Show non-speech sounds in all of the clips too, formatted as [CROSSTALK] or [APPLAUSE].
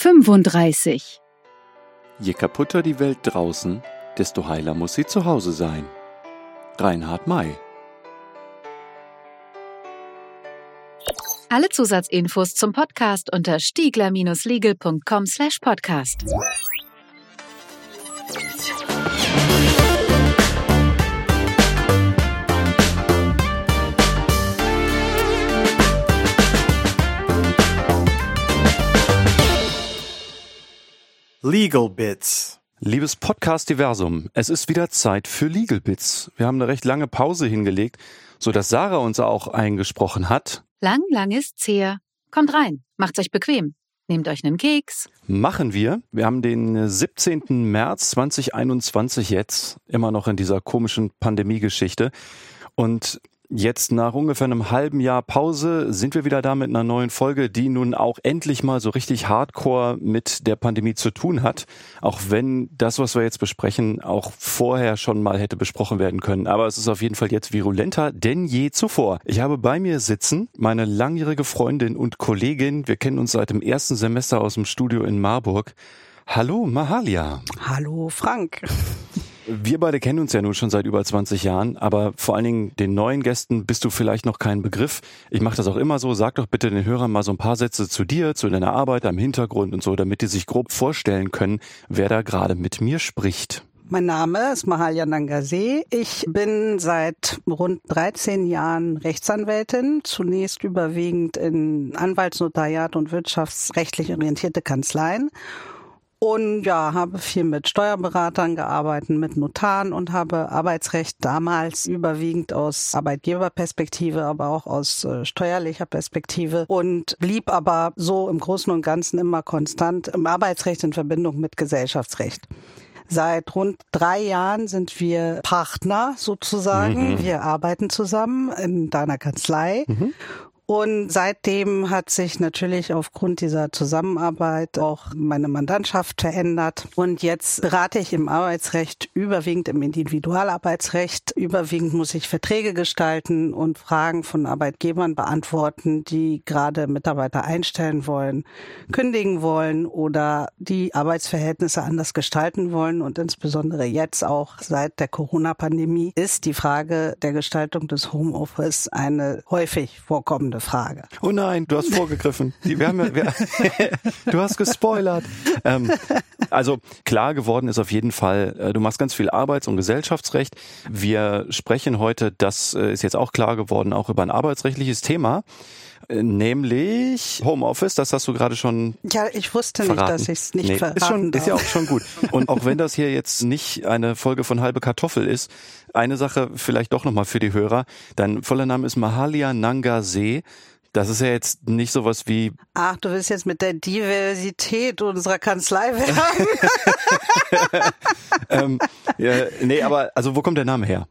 35. Je kaputter die Welt draußen, desto heiler muss sie zu Hause sein. Reinhard May. Alle Zusatzinfos zum Podcast unter stiegler-legal.com slash podcast. Legal Bits. Liebes Podcast-Diversum, es ist wieder Zeit für Legal Bits. Wir haben eine recht lange Pause hingelegt, so dass Sarah uns auch eingesprochen hat. Lang, lang ist's her. Kommt rein, macht's euch bequem. Nehmt euch einen Keks. Machen wir. Wir haben den 17. März 2021 jetzt, immer noch in dieser komischen Pandemiegeschichte. Und Jetzt nach ungefähr einem halben Jahr Pause sind wir wieder da mit einer neuen Folge, die nun auch endlich mal so richtig hardcore mit der Pandemie zu tun hat. Auch wenn das, was wir jetzt besprechen, auch vorher schon mal hätte besprochen werden können. Aber es ist auf jeden Fall jetzt virulenter denn je zuvor. Ich habe bei mir sitzen meine langjährige Freundin und Kollegin. Wir kennen uns seit dem ersten Semester aus dem Studio in Marburg. Hallo, Mahalia. Hallo, Frank. Wir beide kennen uns ja nun schon seit über 20 Jahren, aber vor allen Dingen den neuen Gästen bist du vielleicht noch kein Begriff. Ich mache das auch immer so. Sag doch bitte den Hörern mal so ein paar Sätze zu dir, zu deiner Arbeit, am Hintergrund und so, damit die sich grob vorstellen können, wer da gerade mit mir spricht. Mein Name ist Mahalia Nangase. Ich bin seit rund 13 Jahren Rechtsanwältin, zunächst überwiegend in Anwaltsnotariat und wirtschaftsrechtlich orientierte Kanzleien und ja, habe viel mit Steuerberatern gearbeitet, mit Notaren und habe Arbeitsrecht damals überwiegend aus Arbeitgeberperspektive, aber auch aus äh, steuerlicher Perspektive und blieb aber so im Großen und Ganzen immer konstant im Arbeitsrecht in Verbindung mit Gesellschaftsrecht. Seit rund drei Jahren sind wir Partner sozusagen. Mhm. Wir arbeiten zusammen in deiner Kanzlei. Mhm. Und seitdem hat sich natürlich aufgrund dieser Zusammenarbeit auch meine Mandantschaft verändert. Und jetzt berate ich im Arbeitsrecht, überwiegend im Individualarbeitsrecht. Überwiegend muss ich Verträge gestalten und Fragen von Arbeitgebern beantworten, die gerade Mitarbeiter einstellen wollen, kündigen wollen oder die Arbeitsverhältnisse anders gestalten wollen. Und insbesondere jetzt auch seit der Corona-Pandemie ist die Frage der Gestaltung des Homeoffice eine häufig vorkommende Frage. Oh nein, du hast [LAUGHS] vorgegriffen. Wir haben ja, wir, du hast gespoilert. Ähm, also klar geworden ist auf jeden Fall, äh, du machst ganz viel Arbeits- und Gesellschaftsrecht. Wir sprechen heute, das äh, ist jetzt auch klar geworden, auch über ein arbeitsrechtliches Thema nämlich Homeoffice, das hast du gerade schon Ja, ich wusste verraten. nicht, dass ich es nicht nee, verraten ist, schon, darf. ist ja auch schon gut. Und auch wenn das hier jetzt nicht eine Folge von Halbe Kartoffel ist, eine Sache vielleicht doch nochmal für die Hörer. Dein voller Name ist Mahalia Nangase. Das ist ja jetzt nicht sowas wie. Ach, du willst jetzt mit der Diversität unserer Kanzlei werben? [LAUGHS] ähm, ja, nee, aber also wo kommt der Name her?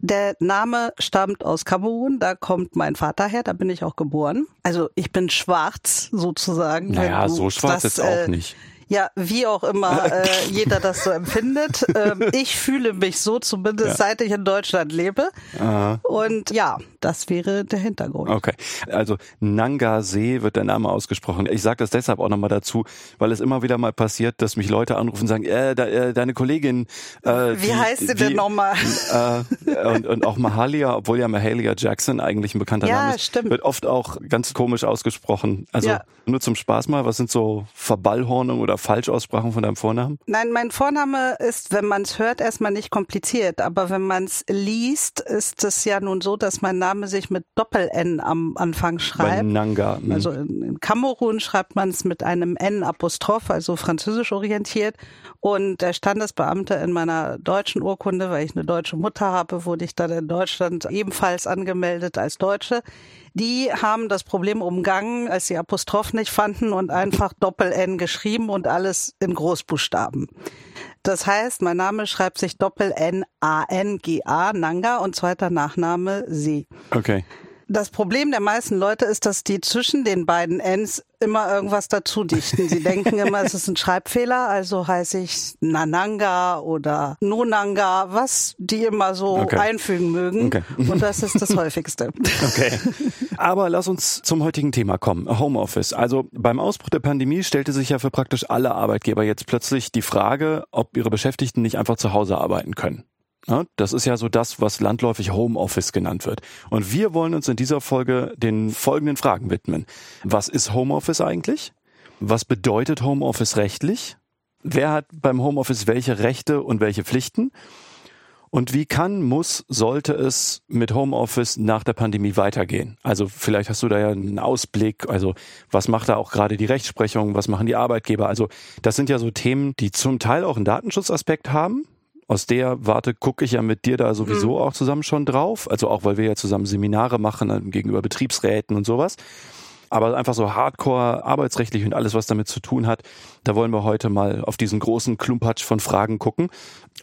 Der Name stammt aus Kamerun, da kommt mein Vater her, da bin ich auch geboren. Also ich bin schwarz sozusagen. Naja, so schwarz das, jetzt auch äh, nicht. Ja, wie auch immer [LAUGHS] äh, jeder das so empfindet. Ähm, ich fühle mich so zumindest, Ja. seit ich in Deutschland lebe. Aha. Und ja, das wäre der Hintergrund. Okay, also Nangasee wird der Name ausgesprochen. Ich sage das deshalb auch nochmal dazu, weil es immer wieder mal passiert, dass mich Leute anrufen und sagen, äh, de, äh deine Kollegin. Äh, Wie die- heißt sie denn nochmal? Äh, und, und auch Mahalia, obwohl ja Mahalia Jackson eigentlich ein bekannter Ja, Name ist, stimmt. wird oft auch ganz komisch ausgesprochen. Also Ja. nur zum Spaß mal, was sind so Verballhornungen oder Falschaussprachen von deinem Vornamen? Nein, mein Vorname ist, wenn man es hört, erstmal nicht kompliziert. Aber wenn man es liest, ist es ja nun so, dass mein Name sich mit Doppel-N am Anfang schreibt. Nanga. hm. Also in, in Kamerun schreibt man es mit einem N-Apostroph, also französisch orientiert. Und der Standesbeamte in meiner deutschen Urkunde, weil ich eine deutsche Mutter habe, wurde ich dann in Deutschland ebenfalls angemeldet als Deutsche. Die haben das Problem umgangen, als sie Apostroph nicht fanden und einfach Doppel-N geschrieben und alles in Großbuchstaben. Das heißt, mein Name schreibt sich Doppel-N-A-N-G-A, Nanga, und zweiter Nachname Sie. Okay. Das Problem der meisten Leute ist, dass die zwischen den beiden Ns immer irgendwas dazu dichten. Sie denken [LAUGHS] immer, es ist ein Schreibfehler, also heiße ich Nananga oder Nonanga, was die immer so Okay. einfügen mögen. Okay. Und das ist das [LAUGHS] häufigste. Okay. Aber lass uns zum heutigen Thema kommen. Homeoffice. Also beim Ausbruch der Pandemie stellte sich ja für praktisch alle Arbeitgeber jetzt plötzlich die Frage, ob ihre Beschäftigten nicht einfach zu Hause arbeiten können. Ja, das ist ja so das, was landläufig Homeoffice genannt wird. Und wir wollen uns in dieser Folge den folgenden Fragen widmen. Was ist Homeoffice eigentlich? Was bedeutet Homeoffice rechtlich? Wer hat beim Homeoffice welche Rechte und welche Pflichten? Und wie kann, muss, sollte es mit Homeoffice nach der Pandemie weitergehen? Also vielleicht hast du da ja einen Ausblick. Also was macht da auch gerade die Rechtsprechung? Was machen die Arbeitgeber? Also das sind ja so Themen, die zum Teil auch einen Datenschutzaspekt haben. Aus der Warte gucke ich ja mit dir da sowieso mhm. auch zusammen schon drauf. Also auch, weil wir ja zusammen Seminare machen gegenüber Betriebsräten und sowas aber einfach so hardcore arbeitsrechtlich und alles, was damit zu tun hat, da wollen wir heute mal auf diesen großen Klumpatsch von Fragen gucken.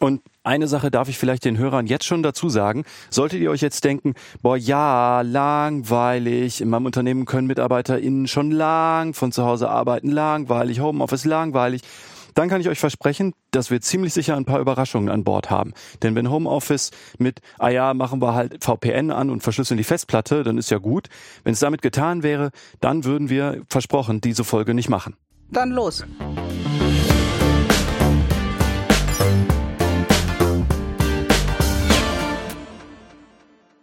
Und eine Sache darf ich vielleicht den Hörern jetzt schon dazu sagen. Solltet ihr euch jetzt denken, boah, ja, langweilig, in meinem Unternehmen können MitarbeiterInnen schon lang von zu Hause arbeiten, langweilig, Homeoffice, langweilig dann kann ich euch versprechen, dass wir ziemlich sicher ein paar Überraschungen an Bord haben. Denn wenn Homeoffice mit, ah ja, machen wir halt VPN an und verschlüsseln die Festplatte, dann ist ja gut. Wenn es damit getan wäre, dann würden wir, versprochen, diese Folge nicht machen. Dann los.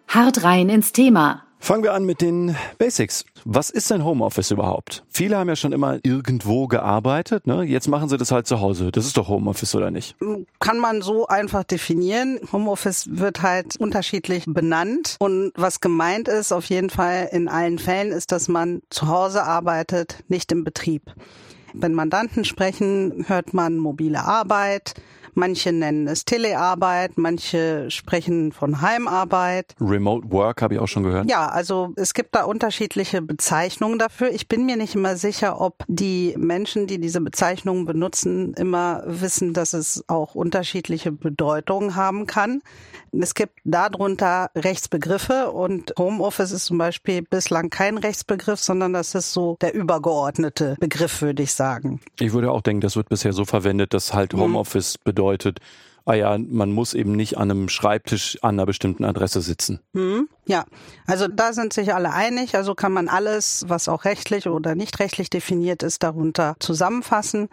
Hart rein ins Thema. Fangen wir an mit den Basics. Was ist denn Homeoffice überhaupt? Viele haben ja schon immer irgendwo gearbeitet. Ne? Jetzt machen sie das halt zu Hause. Das ist doch Homeoffice, oder nicht? Kann man so einfach definieren. Homeoffice wird halt unterschiedlich benannt. Und was gemeint ist, auf jeden Fall in allen Fällen, ist, dass man zu Hause arbeitet, nicht im Betrieb. Wenn Mandanten sprechen, hört man mobile Arbeit, Manche nennen es Telearbeit, manche sprechen von Heimarbeit. Remote Work habe ich auch schon gehört. Ja, also es gibt da unterschiedliche Bezeichnungen dafür. Ich bin mir nicht immer sicher, ob die Menschen, die diese Bezeichnungen benutzen, immer wissen, dass es auch unterschiedliche Bedeutungen haben kann. Es gibt darunter Rechtsbegriffe und Homeoffice ist zum Beispiel bislang kein Rechtsbegriff, sondern das ist so der übergeordnete Begriff, würde ich sagen. Ich würde auch denken, das wird bisher so verwendet, dass halt mhm. Homeoffice bedeutet, bedeutet, ah ja, man muss eben nicht an einem Schreibtisch an einer bestimmten Adresse sitzen. Hm, ja, also da sind sich alle einig. Also kann man alles, was auch rechtlich oder nicht rechtlich definiert ist, darunter zusammenfassen.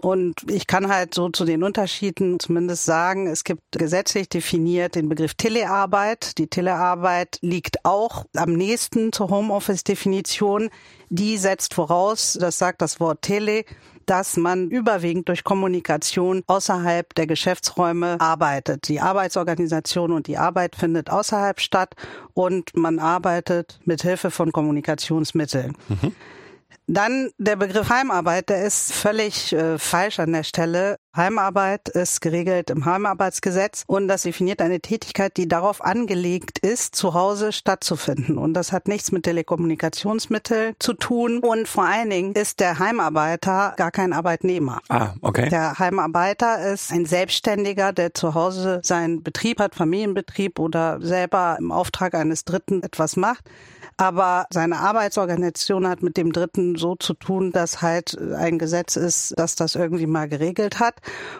Und ich kann halt so zu den Unterschieden zumindest sagen, es gibt gesetzlich definiert den Begriff Telearbeit. Die Telearbeit liegt auch am nächsten zur Homeoffice-Definition. Die setzt voraus, das sagt das Wort Tele, dass man überwiegend durch Kommunikation außerhalb der Geschäftsräume arbeitet. Die Arbeitsorganisation und die Arbeit findet außerhalb statt und man arbeitet mit Hilfe von Kommunikationsmitteln. Mhm. Dann der Begriff Heimarbeit, der ist völlig äh, falsch an der Stelle. Heimarbeit ist geregelt im Heimarbeitsgesetz und das definiert eine Tätigkeit, die darauf angelegt ist, zu Hause stattzufinden. Und das hat nichts mit Telekommunikationsmitteln zu tun. Und vor allen Dingen ist der Heimarbeiter gar kein Arbeitnehmer. Ah, okay. Der Heimarbeiter ist ein Selbstständiger, der zu Hause seinen Betrieb hat, Familienbetrieb oder selber im Auftrag eines Dritten etwas macht aber seine Arbeitsorganisation hat mit dem Dritten so zu tun, dass halt ein Gesetz ist, dass das irgendwie mal geregelt hat.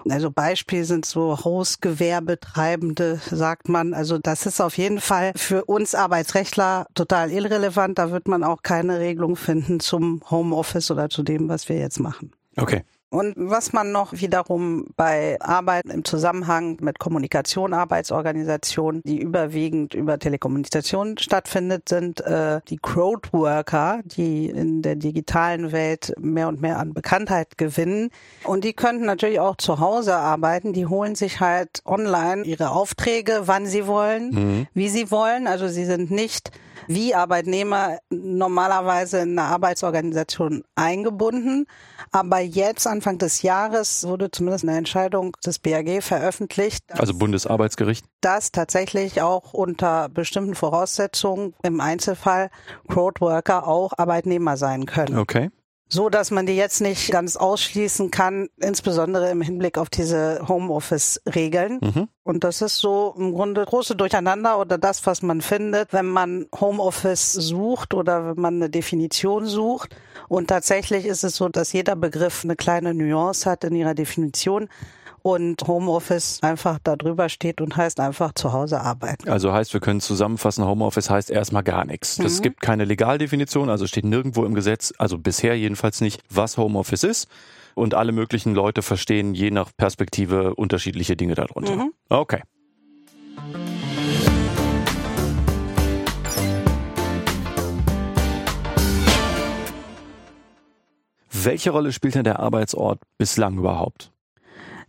Also Beispiel sind so Hausgewerbetreibende, sagt man. Also das ist auf jeden Fall für uns Arbeitsrechtler total irrelevant. Da wird man auch keine Regelung finden zum Homeoffice oder zu dem, was wir jetzt machen. Okay. Und was man noch wiederum bei Arbeit im Zusammenhang mit Kommunikation, Arbeitsorganisation, die überwiegend über Telekommunikation stattfindet, sind äh, die Crowdworker, die in der digitalen Welt mehr und mehr an Bekanntheit gewinnen. Und die könnten natürlich auch zu Hause arbeiten. Die holen sich halt online ihre Aufträge, wann sie wollen, mhm. wie sie wollen. Also sie sind nicht wie Arbeitnehmer normalerweise in eine Arbeitsorganisation eingebunden. Aber jetzt, Anfang des Jahres, wurde zumindest eine Entscheidung des BAG veröffentlicht. Also Bundesarbeitsgericht. Dass tatsächlich auch unter bestimmten Voraussetzungen im Einzelfall Crowdworker auch Arbeitnehmer sein können. Okay so dass man die jetzt nicht ganz ausschließen kann, insbesondere im Hinblick auf diese Homeoffice-Regeln. Mhm. Und das ist so im Grunde große Durcheinander oder das, was man findet, wenn man Homeoffice sucht oder wenn man eine Definition sucht. Und tatsächlich ist es so, dass jeder Begriff eine kleine Nuance hat in ihrer Definition. Und Homeoffice einfach da drüber steht und heißt einfach zu Hause arbeiten. Also heißt, wir können zusammenfassen, Homeoffice heißt erstmal gar nichts. Es mhm. gibt keine Legaldefinition, also steht nirgendwo im Gesetz, also bisher jedenfalls nicht, was Homeoffice ist. Und alle möglichen Leute verstehen je nach Perspektive unterschiedliche Dinge darunter. Mhm. Okay. Welche Rolle spielt denn der Arbeitsort bislang überhaupt?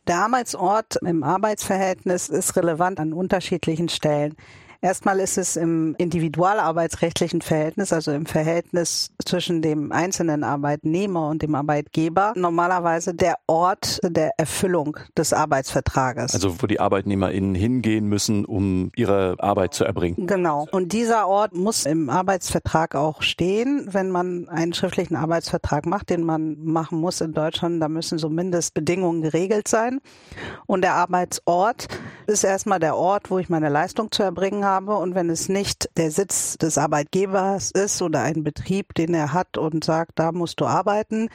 Der Arbeitsort im Arbeitsverhältnis ist relevant an unterschiedlichen Stellen. Erstmal ist es im individualarbeitsrechtlichen Verhältnis, also im Verhältnis zwischen dem einzelnen Arbeitnehmer und dem Arbeitgeber, normalerweise der Ort der Erfüllung des Arbeitsvertrages. Also wo die ArbeitnehmerInnen hingehen müssen, um ihre Arbeit zu erbringen. Genau. Und dieser Ort muss im Arbeitsvertrag auch stehen, wenn man einen schriftlichen Arbeitsvertrag macht, den man machen muss in Deutschland. Da müssen so Mindestbedingungen geregelt sein. Und der Arbeitsort ist erstmal der Ort, wo ich meine Leistung zu erbringen habe und wenn es nicht der Sitz des Arbeitgebers ist oder ein Betrieb, den er hat und sagt, da musst du arbeiten,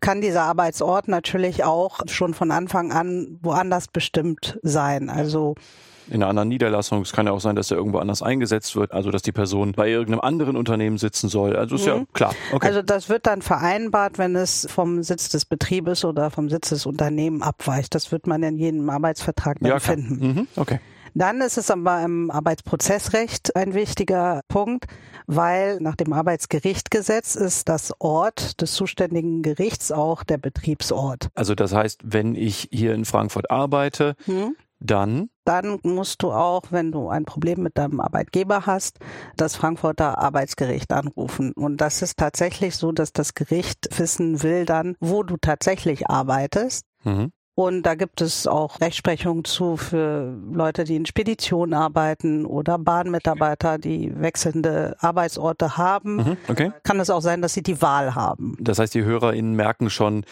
kann dieser Arbeitsort natürlich auch schon von Anfang an woanders bestimmt sein. Also in einer anderen Niederlassung. Es kann ja auch sein, dass er irgendwo anders eingesetzt wird, also dass die Person bei irgendeinem anderen Unternehmen sitzen soll. Also ist mhm. ja klar. Okay. Also das wird dann vereinbart, wenn es vom Sitz des Betriebes oder vom Sitz des Unternehmens abweicht. Das wird man in jedem Arbeitsvertrag dann ja, finden. Mhm. Okay. Dann ist es aber im Arbeitsprozessrecht ein wichtiger Punkt, weil nach dem Arbeitsgerichtgesetz ist das Ort des zuständigen Gerichts auch der Betriebsort. Also das heißt, wenn ich hier in Frankfurt arbeite, hm? dann dann musst du auch, wenn du ein Problem mit deinem Arbeitgeber hast, das Frankfurter Arbeitsgericht anrufen. Und das ist tatsächlich so, dass das Gericht wissen will dann, wo du tatsächlich arbeitest. Mhm. Und da gibt es auch Rechtsprechung zu für Leute, die in Spedition arbeiten oder Bahnmitarbeiter, die wechselnde Arbeitsorte haben. Mhm, okay. Kann es auch sein, dass sie die Wahl haben. Das heißt, die HörerInnen merken schon,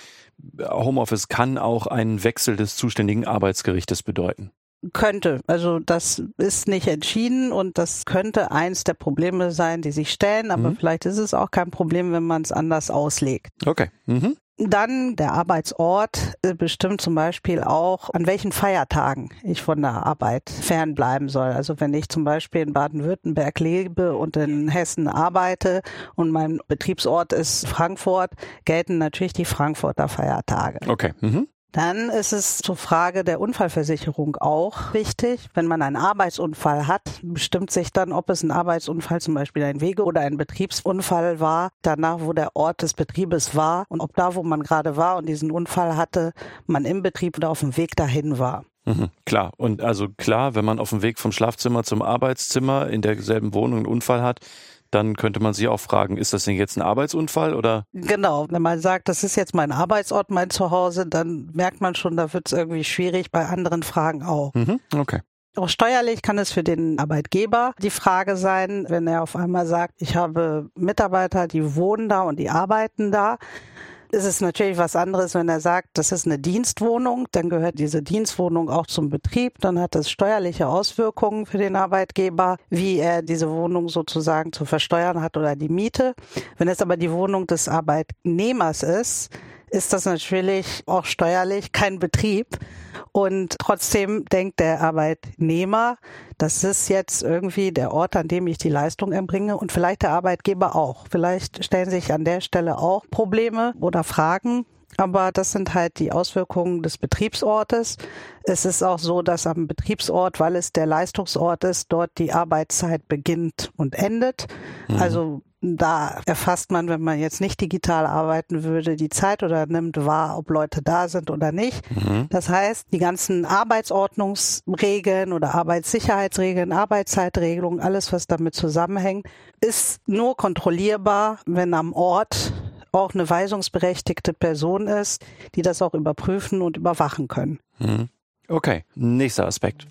Homeoffice kann auch einen Wechsel des zuständigen Arbeitsgerichtes bedeuten. Könnte. Also das ist nicht entschieden und das könnte eins der Probleme sein, die sich stellen, aber mhm. vielleicht ist es auch kein Problem, wenn man es anders auslegt. Okay. Mhm. Dann der Arbeitsort äh, bestimmt zum Beispiel auch, an welchen Feiertagen ich von der Arbeit fernbleiben soll. Also wenn ich zum Beispiel in Baden-Württemberg lebe und in Hessen arbeite und mein Betriebsort ist Frankfurt, gelten natürlich die Frankfurter Feiertage. Okay. Mhm. Dann ist es zur Frage der Unfallversicherung auch wichtig. Wenn man einen Arbeitsunfall hat, bestimmt sich dann, ob es ein Arbeitsunfall, zum Beispiel ein Wege- oder ein Betriebsunfall war, danach, wo der Ort des Betriebes war und ob da, wo man gerade war und diesen Unfall hatte, man im Betrieb oder auf dem Weg dahin war. Mhm, klar. Und also klar, wenn man auf dem Weg vom Schlafzimmer zum Arbeitszimmer in derselben Wohnung einen Unfall hat, dann könnte man sich auch fragen, ist das denn jetzt ein Arbeitsunfall oder? Genau, wenn man sagt, das ist jetzt mein Arbeitsort, mein Zuhause, dann merkt man schon, da wird es irgendwie schwierig, bei anderen Fragen auch. Mhm, okay. Auch steuerlich kann es für den Arbeitgeber die Frage sein, wenn er auf einmal sagt, ich habe Mitarbeiter, die wohnen da und die arbeiten da ist es natürlich was anderes, wenn er sagt, das ist eine Dienstwohnung, dann gehört diese Dienstwohnung auch zum Betrieb, dann hat das steuerliche Auswirkungen für den Arbeitgeber, wie er diese Wohnung sozusagen zu versteuern hat oder die Miete. Wenn es aber die Wohnung des Arbeitnehmers ist, ist das natürlich auch steuerlich kein Betrieb. Und trotzdem denkt der Arbeitnehmer, das ist jetzt irgendwie der Ort, an dem ich die Leistung erbringe und vielleicht der Arbeitgeber auch. Vielleicht stellen sich an der Stelle auch Probleme oder Fragen. Aber das sind halt die Auswirkungen des Betriebsortes. Es ist auch so, dass am Betriebsort, weil es der Leistungsort ist, dort die Arbeitszeit beginnt und endet. Mhm. Also da erfasst man, wenn man jetzt nicht digital arbeiten würde, die Zeit oder nimmt wahr, ob Leute da sind oder nicht. Mhm. Das heißt, die ganzen Arbeitsordnungsregeln oder Arbeitssicherheitsregeln, Arbeitszeitregelungen, alles, was damit zusammenhängt, ist nur kontrollierbar, wenn am Ort auch eine weisungsberechtigte Person ist, die das auch überprüfen und überwachen können. Mhm. Okay, nächster Aspekt.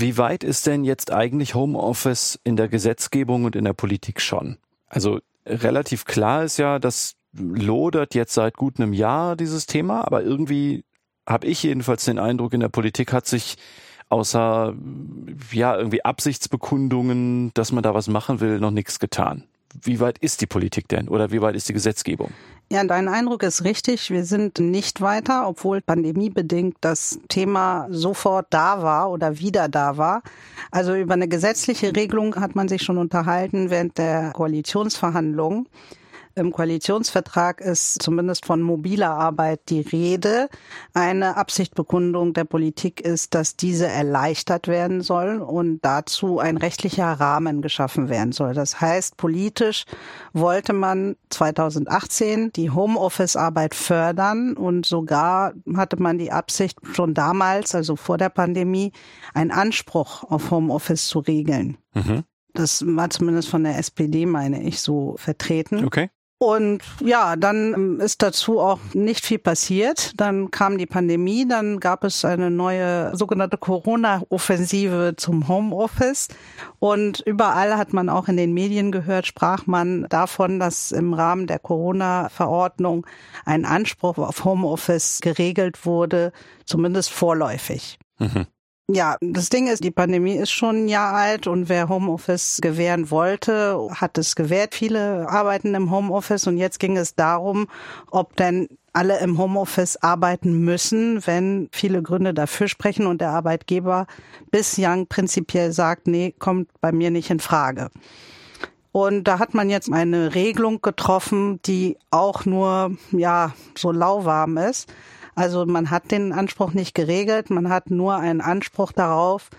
Wie weit ist denn jetzt eigentlich Homeoffice in der Gesetzgebung und in der Politik schon? Also relativ klar ist ja, das lodert jetzt seit gut einem Jahr dieses Thema, aber irgendwie habe ich jedenfalls den Eindruck, in der Politik hat sich außer ja irgendwie Absichtsbekundungen, dass man da was machen will, noch nichts getan. Wie weit ist die Politik denn oder wie weit ist die Gesetzgebung? Ja, dein Eindruck ist richtig. Wir sind nicht weiter, obwohl pandemiebedingt das Thema sofort da war oder wieder da war. Also über eine gesetzliche Regelung hat man sich schon unterhalten während der Koalitionsverhandlungen. Im Koalitionsvertrag ist zumindest von mobiler Arbeit die Rede. Eine Absichtbekundung der Politik ist, dass diese erleichtert werden soll und dazu ein rechtlicher Rahmen geschaffen werden soll. Das heißt, politisch wollte man 2018 die Homeoffice-Arbeit fördern und sogar hatte man die Absicht schon damals, also vor der Pandemie, einen Anspruch auf Homeoffice zu regeln. Mhm. Das war zumindest von der SPD, meine ich, so vertreten. Okay. Und ja, dann ähm, ist dazu auch nicht viel passiert. Dann kam die Pandemie, dann gab es eine neue sogenannte Corona-Offensive zum Homeoffice. Und überall hat man auch in den Medien gehört, sprach man davon, dass im Rahmen der Corona-Verordnung ein Anspruch auf Homeoffice geregelt wurde, zumindest vorläufig. Mhm. Ja, das Ding ist, die Pandemie ist schon ein Jahr alt und wer Homeoffice gewähren wollte, hat es gewährt. Viele arbeiten im Homeoffice und jetzt ging es darum, ob denn alle im Homeoffice arbeiten müssen, wenn viele Gründe dafür sprechen und der Arbeitgeber bislang prinzipiell sagt, nee, kommt bei mir nicht in Frage. Und da hat man jetzt eine Regelung getroffen, die auch nur, ja, so lauwarm ist. Also man hat den Anspruch nicht geregelt, man hat nur einen Anspruch darauf,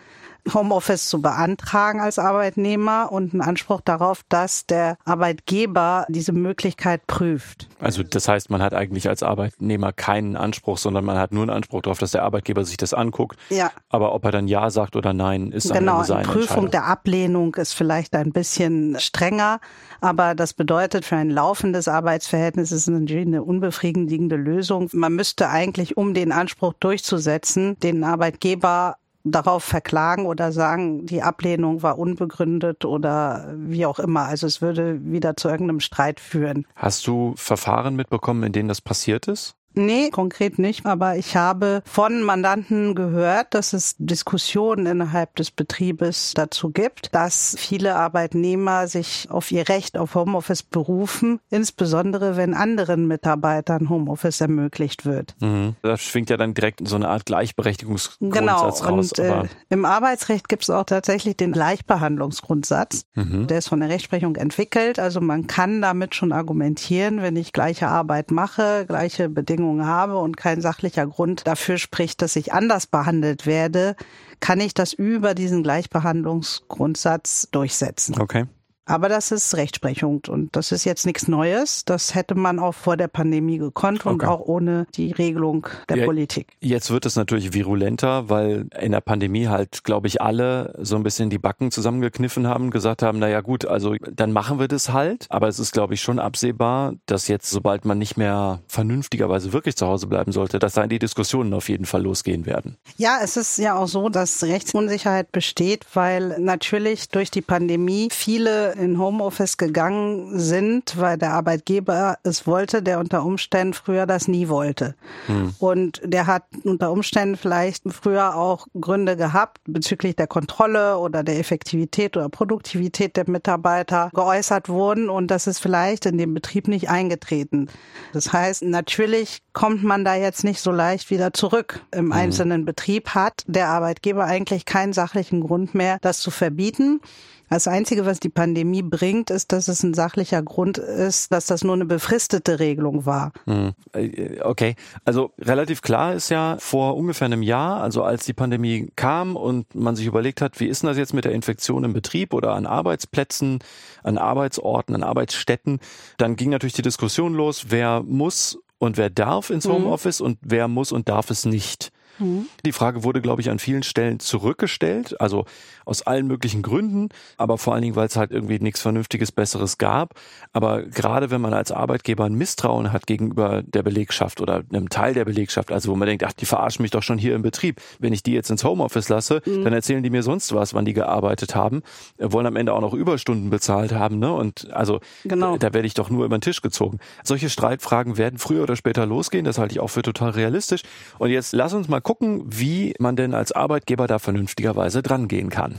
Homeoffice zu beantragen als Arbeitnehmer und einen Anspruch darauf, dass der Arbeitgeber diese Möglichkeit prüft. Also das heißt, man hat eigentlich als Arbeitnehmer keinen Anspruch, sondern man hat nur einen Anspruch darauf, dass der Arbeitgeber sich das anguckt. Ja. Aber ob er dann Ja sagt oder Nein, ist genau, am Ende seine Genau, die Prüfung der Ablehnung ist vielleicht ein bisschen strenger, aber das bedeutet für ein laufendes Arbeitsverhältnis ist natürlich eine unbefriedigende Lösung. Man müsste eigentlich, um den Anspruch durchzusetzen, den Arbeitgeber darauf verklagen oder sagen, die Ablehnung war unbegründet oder wie auch immer. Also es würde wieder zu irgendeinem Streit führen. Hast du Verfahren mitbekommen, in denen das passiert ist? Nee, konkret nicht, aber ich habe von Mandanten gehört, dass es Diskussionen innerhalb des Betriebes dazu gibt, dass viele Arbeitnehmer sich auf ihr Recht auf Homeoffice berufen, insbesondere wenn anderen Mitarbeitern Homeoffice ermöglicht wird. Mhm. Das schwingt ja dann direkt so eine Art Gleichberechtigungsgrundsatz genau. raus. Und äh, im Arbeitsrecht gibt es auch tatsächlich den Gleichbehandlungsgrundsatz. Mhm. Der ist von der Rechtsprechung entwickelt. Also man kann damit schon argumentieren, wenn ich gleiche Arbeit mache, gleiche Bedingungen Bedingungen habe und kein sachlicher Grund dafür spricht, dass ich anders behandelt werde, kann ich das über diesen Gleichbehandlungsgrundsatz durchsetzen. Okay. Aber das ist Rechtsprechung und das ist jetzt nichts Neues. Das hätte man auch vor der Pandemie gekonnt und okay. auch ohne die Regelung der ja, Politik. Jetzt wird es natürlich virulenter, weil in der Pandemie halt, glaube ich, alle so ein bisschen die Backen zusammengekniffen haben, gesagt haben, naja gut, also dann machen wir das halt. Aber es ist, glaube ich, schon absehbar, dass jetzt, sobald man nicht mehr vernünftigerweise wirklich zu Hause bleiben sollte, dass da die Diskussionen auf jeden Fall losgehen werden. Ja, es ist ja auch so, dass Rechtsunsicherheit besteht, weil natürlich durch die Pandemie viele in Homeoffice gegangen sind, weil der Arbeitgeber es wollte, der unter Umständen früher das nie wollte. Hm. Und der hat unter Umständen vielleicht früher auch Gründe gehabt bezüglich der Kontrolle oder der Effektivität oder Produktivität der Mitarbeiter geäußert wurden und das ist vielleicht in dem Betrieb nicht eingetreten. Das heißt, natürlich kommt man da jetzt nicht so leicht wieder zurück. Im mhm. einzelnen Betrieb hat der Arbeitgeber eigentlich keinen sachlichen Grund mehr, das zu verbieten. Das Einzige, was die Pandemie bringt, ist, dass es ein sachlicher Grund ist, dass das nur eine befristete Regelung war. Hm. Äh, okay, also relativ klar ist ja vor ungefähr einem Jahr, also als die Pandemie kam und man sich überlegt hat, wie ist denn das jetzt mit der Infektion im Betrieb oder an Arbeitsplätzen, an Arbeitsorten, an Arbeitsstätten, dann ging natürlich die Diskussion los, wer muss und wer darf ins mhm. Homeoffice mhm. und wer muss und darf es nicht. Mhm. Die Frage wurde, glaube ich, an vielen Stellen zurückgestellt, also aus allen möglichen Gründen, aber vor allen Dingen, weil es halt irgendwie nichts Vernünftiges, Besseres gab. Aber gerade wenn man als Arbeitgeber ein Misstrauen hat gegenüber der Belegschaft oder einem Teil der Belegschaft, also wo man denkt, ach, die verarschen mich doch schon hier im Betrieb. Wenn ich die jetzt ins Homeoffice lasse, mhm. dann erzählen die mir sonst was, wann die gearbeitet haben, wollen am Ende auch noch Überstunden bezahlt haben, ne? Und also genau. da, da werde ich doch nur über den Tisch gezogen. Solche Streitfragen werden früher oder später losgehen, das halte ich auch für total realistisch. Und jetzt lass uns mal gucken, wie man denn als Arbeitgeber da vernünftigerweise dran gehen kann.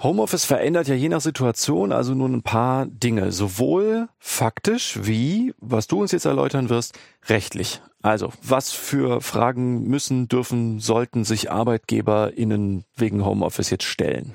Homeoffice verändert ja je nach Situation also nun ein paar Dinge, sowohl faktisch wie, was du uns jetzt erläutern wirst, rechtlich. Also, was für Fragen müssen, dürfen, sollten sich ArbeitgeberInnen wegen Homeoffice jetzt stellen?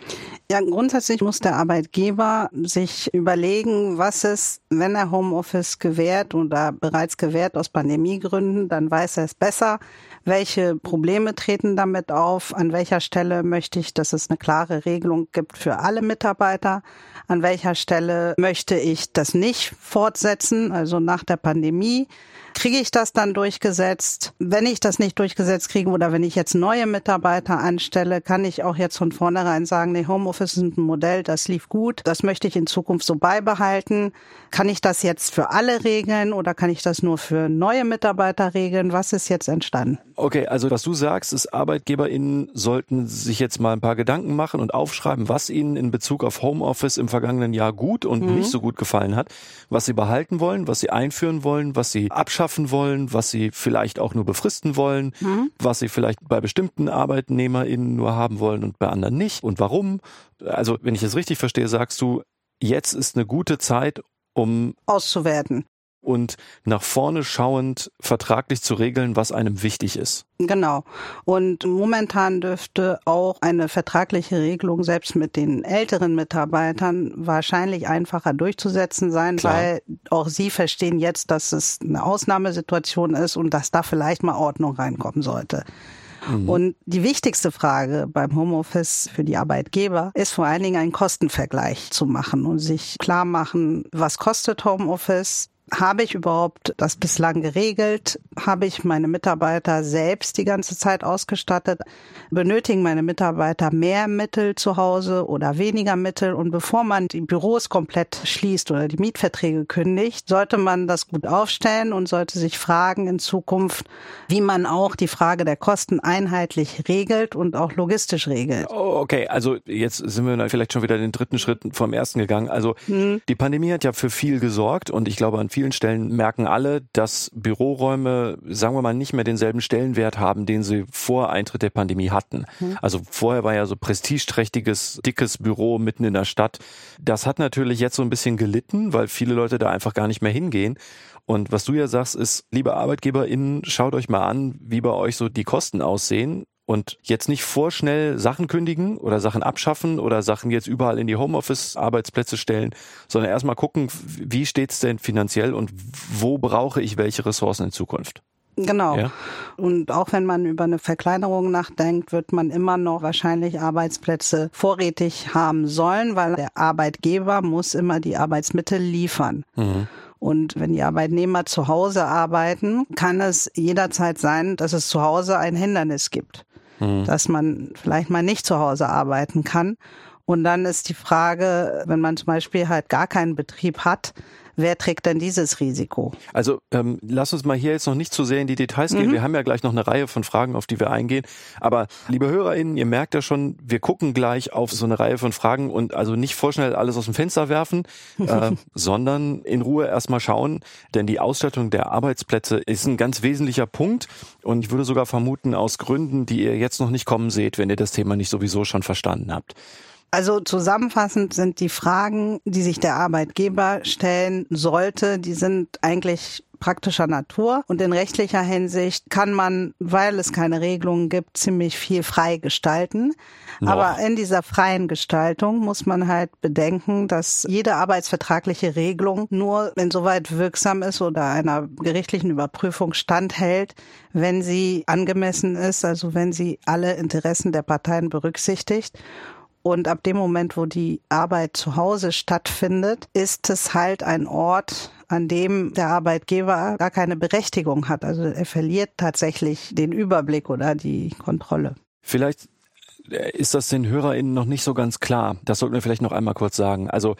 Ja, grundsätzlich muss der Arbeitgeber sich überlegen, was es, wenn er Homeoffice gewährt oder bereits gewährt aus Pandemiegründen, dann weiß er es besser. Welche Probleme treten damit auf? An welcher Stelle möchte ich, dass es eine klare Regelung gibt für alle Mitarbeiter? An welcher Stelle möchte ich das nicht fortsetzen, also nach der Pandemie? Kriege ich das dann durchgesetzt? Wenn ich das nicht durchgesetzt kriege oder wenn ich jetzt neue Mitarbeiter anstelle, kann ich auch jetzt von vornherein sagen, nee, Homeoffice ist ein Modell, das lief gut, das möchte ich in Zukunft so beibehalten. Kann ich das jetzt für alle regeln oder kann ich das nur für neue Mitarbeiter regeln? Was ist jetzt entstanden? Okay, also was du sagst, ist, ArbeitgeberInnen sollten sich jetzt mal ein paar Gedanken machen und aufschreiben, was ihnen in Bezug auf Homeoffice im vergangenen Jahr gut und mhm. nicht so gut gefallen hat, was sie behalten wollen, was sie einführen wollen, was sie abschaffen wollen, was sie vielleicht auch nur befristen wollen, mhm. was sie vielleicht bei bestimmten ArbeitnehmerInnen nur haben wollen und bei anderen nicht und warum. Also, wenn ich es richtig verstehe, sagst du, jetzt ist eine gute Zeit, um auszuwerten und nach vorne schauend vertraglich zu regeln, was einem wichtig ist. Genau. Und momentan dürfte auch eine vertragliche Regelung selbst mit den älteren Mitarbeitern wahrscheinlich einfacher durchzusetzen sein, Klar. weil auch sie verstehen jetzt, dass es eine Ausnahmesituation ist und dass da vielleicht mal Ordnung reinkommen sollte. Mhm. Und die wichtigste Frage beim Homeoffice für die Arbeitgeber ist vor allen Dingen einen Kostenvergleich zu machen und sich klar machen, was kostet Homeoffice, habe ich überhaupt das bislang geregelt? Habe ich meine Mitarbeiter selbst die ganze Zeit ausgestattet? Benötigen meine Mitarbeiter mehr Mittel zu Hause oder weniger Mittel? Und bevor man die Büros komplett schließt oder die Mietverträge kündigt, sollte man das gut aufstellen und sollte sich fragen in Zukunft, wie man auch die Frage der Kosten einheitlich regelt und auch logistisch regelt. Oh, okay, also jetzt sind wir vielleicht schon wieder den dritten Schritt vom ersten gegangen. Also hm. die Pandemie hat ja für viel gesorgt und ich glaube an vielen Stellen merken alle, dass Büroräume, sagen wir mal, nicht mehr denselben Stellenwert haben, den sie vor Eintritt der Pandemie hatten. Mhm. Also vorher war ja so prestigeträchtiges, dickes Büro mitten in der Stadt. Das hat natürlich jetzt so ein bisschen gelitten, weil viele Leute da einfach gar nicht mehr hingehen. Und was du ja sagst, ist, liebe ArbeitgeberInnen, schaut euch mal an, wie bei euch so die Kosten aussehen und jetzt nicht vorschnell Sachen kündigen oder Sachen abschaffen oder Sachen jetzt überall in die Homeoffice-Arbeitsplätze stellen, sondern erstmal gucken, wie steht's denn finanziell und wo brauche ich welche Ressourcen in Zukunft. Genau. Ja. Und auch wenn man über eine Verkleinerung nachdenkt, wird man immer noch wahrscheinlich Arbeitsplätze vorrätig haben sollen, weil der Arbeitgeber muss immer die Arbeitsmittel liefern. Mhm. Und wenn die Arbeitnehmer zu Hause arbeiten, kann es jederzeit sein, dass es zu Hause ein Hindernis gibt mhm. dass man vielleicht mal nicht zu Hause arbeiten kann. Und dann ist die Frage, wenn man zum Beispiel halt gar keinen Betrieb hat, Wer trägt denn dieses Risiko? Also ähm, lass uns mal hier jetzt noch nicht zu sehr in die Details gehen. Mhm. Wir haben ja gleich noch eine Reihe von Fragen, auf die wir eingehen. Aber liebe HörerInnen, ihr merkt ja schon, wir gucken gleich auf so eine Reihe von Fragen und also nicht vorschnell alles aus dem Fenster werfen, [LAUGHS] äh, sondern in Ruhe erstmal schauen. Denn die Ausstattung der Arbeitsplätze ist ein ganz wesentlicher Punkt. Und ich würde sogar vermuten, aus Gründen, die ihr jetzt noch nicht kommen seht, wenn ihr das Thema nicht sowieso schon verstanden habt. Also zusammenfassend sind die Fragen, die sich der Arbeitgeber stellen sollte, die sind eigentlich praktischer Natur und in rechtlicher Hinsicht kann man, weil es keine Regelungen gibt, ziemlich viel frei gestalten. Noch. Aber in dieser freien Gestaltung muss man halt bedenken, dass jede arbeitsvertragliche Regelung nur insoweit wirksam ist oder einer gerichtlichen Überprüfung standhält, wenn sie angemessen ist, also wenn sie alle Interessen der Parteien berücksichtigt. Und ab dem Moment, wo die Arbeit zu Hause stattfindet, ist es halt ein Ort, an dem der Arbeitgeber gar keine Berechtigung hat. Also er verliert tatsächlich den Überblick oder die Kontrolle. Vielleicht äh, ist das den HörerInnen noch nicht so ganz klar. Das sollten wir vielleicht noch einmal kurz sagen. Also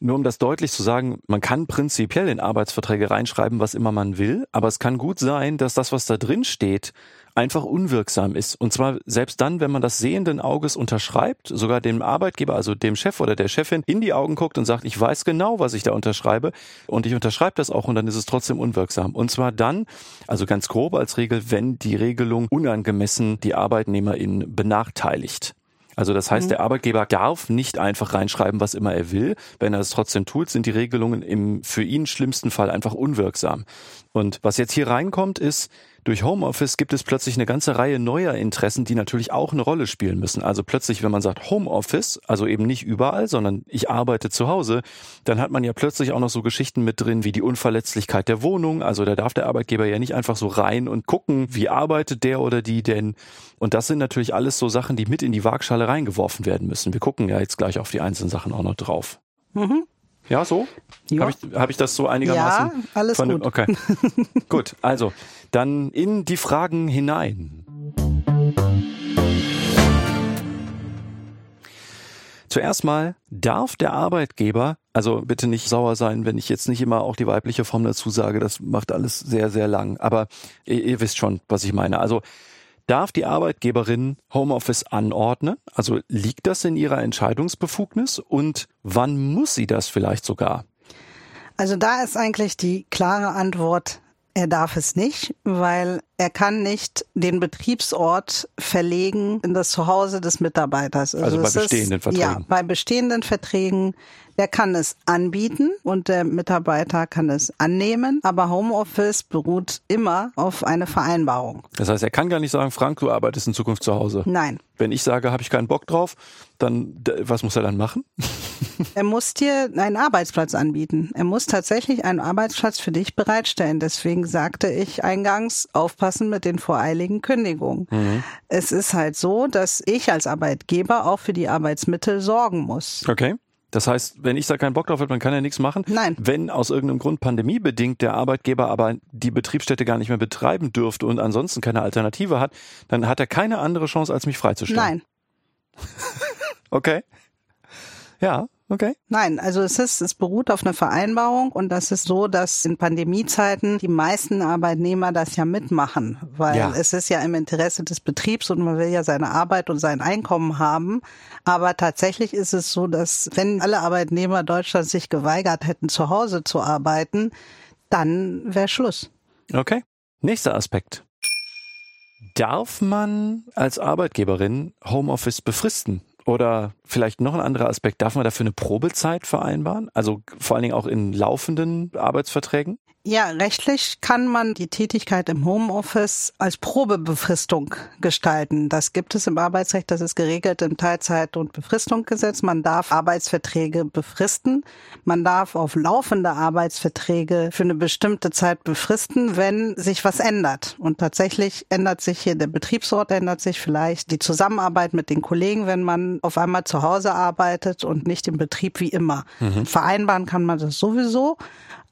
nur um das deutlich zu sagen, man kann prinzipiell in Arbeitsverträge reinschreiben, was immer man will, aber es kann gut sein, dass das, was da drin steht, einfach unwirksam ist. Und zwar selbst dann, wenn man das sehenden Auges unterschreibt, sogar dem Arbeitgeber, also dem Chef oder der Chefin in die Augen guckt und sagt, ich weiß genau, was ich da unterschreibe und ich unterschreibe das auch und dann ist es trotzdem unwirksam. Und zwar dann, also ganz grob als Regel, wenn die Regelung unangemessen die ArbeitnehmerInnen benachteiligt. Also das heißt, mhm. der Arbeitgeber darf nicht einfach reinschreiben, was immer er will. Wenn er es trotzdem tut, sind die Regelungen im für ihn schlimmsten Fall einfach unwirksam. Und was jetzt hier reinkommt, ist, durch Homeoffice gibt es plötzlich eine ganze Reihe neuer Interessen, die natürlich auch eine Rolle spielen müssen. Also plötzlich, wenn man sagt Homeoffice, also eben nicht überall, sondern ich arbeite zu Hause, dann hat man ja plötzlich auch noch so Geschichten mit drin wie die Unverletzlichkeit der Wohnung. Also da darf der Arbeitgeber ja nicht einfach so rein und gucken, wie arbeitet der oder die denn. Und das sind natürlich alles so Sachen, die mit in die Waagschale reingeworfen werden müssen. Wir gucken ja jetzt gleich auf die einzelnen Sachen auch noch drauf. Mhm. Ja, so? Ja. Habe ich, hab ich das so einigermaßen? Ja, alles von, gut. Okay. [LAUGHS] gut, also dann in die Fragen hinein. Zuerst mal, darf der Arbeitgeber, also bitte nicht sauer sein, wenn ich jetzt nicht immer auch die weibliche Form dazu sage, das macht alles sehr, sehr lang, aber ihr, ihr wisst schon, was ich meine. Also Darf die Arbeitgeberin Homeoffice anordnen? Also liegt das in ihrer Entscheidungsbefugnis? Und wann muss sie das vielleicht sogar? Also da ist eigentlich die klare Antwort, er darf es nicht, weil er kann nicht den Betriebsort verlegen in das Zuhause des Mitarbeiters. Also, also bei bestehenden ist, Verträgen. Ja, bei bestehenden Verträgen. Der kann es anbieten und der Mitarbeiter kann es annehmen, aber Homeoffice beruht immer auf eine Vereinbarung. Das heißt, er kann gar nicht sagen, Frank, du arbeitest in Zukunft zu Hause. Nein. Wenn ich sage, habe ich keinen Bock drauf, dann was muss er dann machen? [LAUGHS] Er muss dir einen Arbeitsplatz anbieten. Er muss tatsächlich einen Arbeitsplatz für dich bereitstellen. Deswegen sagte ich eingangs, aufpassen mit den voreiligen Kündigungen. Mhm. Es ist halt so, dass ich als Arbeitgeber auch für die Arbeitsmittel sorgen muss. Okay. Das heißt, wenn ich da keinen Bock drauf habe, dann kann er nichts machen. Nein. Wenn aus irgendeinem Grund pandemiebedingt der Arbeitgeber aber die Betriebsstätte gar nicht mehr betreiben dürfte und ansonsten keine Alternative hat, dann hat er keine andere Chance, als mich freizustellen. Nein. okay. Ja, Okay. Nein, also es ist, es beruht auf einer Vereinbarung und das ist so, dass in Pandemiezeiten die meisten Arbeitnehmer das ja mitmachen, weil ja. es ist ja im Interesse des Betriebs und man will ja seine Arbeit und sein Einkommen haben. Aber tatsächlich ist es so, dass wenn alle Arbeitnehmer Deutschlands sich geweigert hätten, zu Hause zu arbeiten, dann wäre Schluss. Okay. Nächster Aspekt. Darf man als Arbeitgeberin Homeoffice befristen? Oder vielleicht noch ein anderer Aspekt, darf man dafür eine Probezeit vereinbaren? Also vor allen Dingen auch in laufenden Arbeitsverträgen? Ja, rechtlich kann man die Tätigkeit im Homeoffice als Probebefristung gestalten. Das gibt es im Arbeitsrecht, das ist geregelt im Teilzeit- und Befristungsgesetz. Man darf Arbeitsverträge befristen. Man darf auf laufende Arbeitsverträge für eine bestimmte Zeit befristen, wenn sich was ändert. Und tatsächlich ändert sich hier der Betriebsort, ändert sich vielleicht die Zusammenarbeit mit den Kollegen, wenn man auf einmal zu Hause arbeitet und nicht im Betrieb wie immer. Mhm. Vereinbaren kann man das sowieso.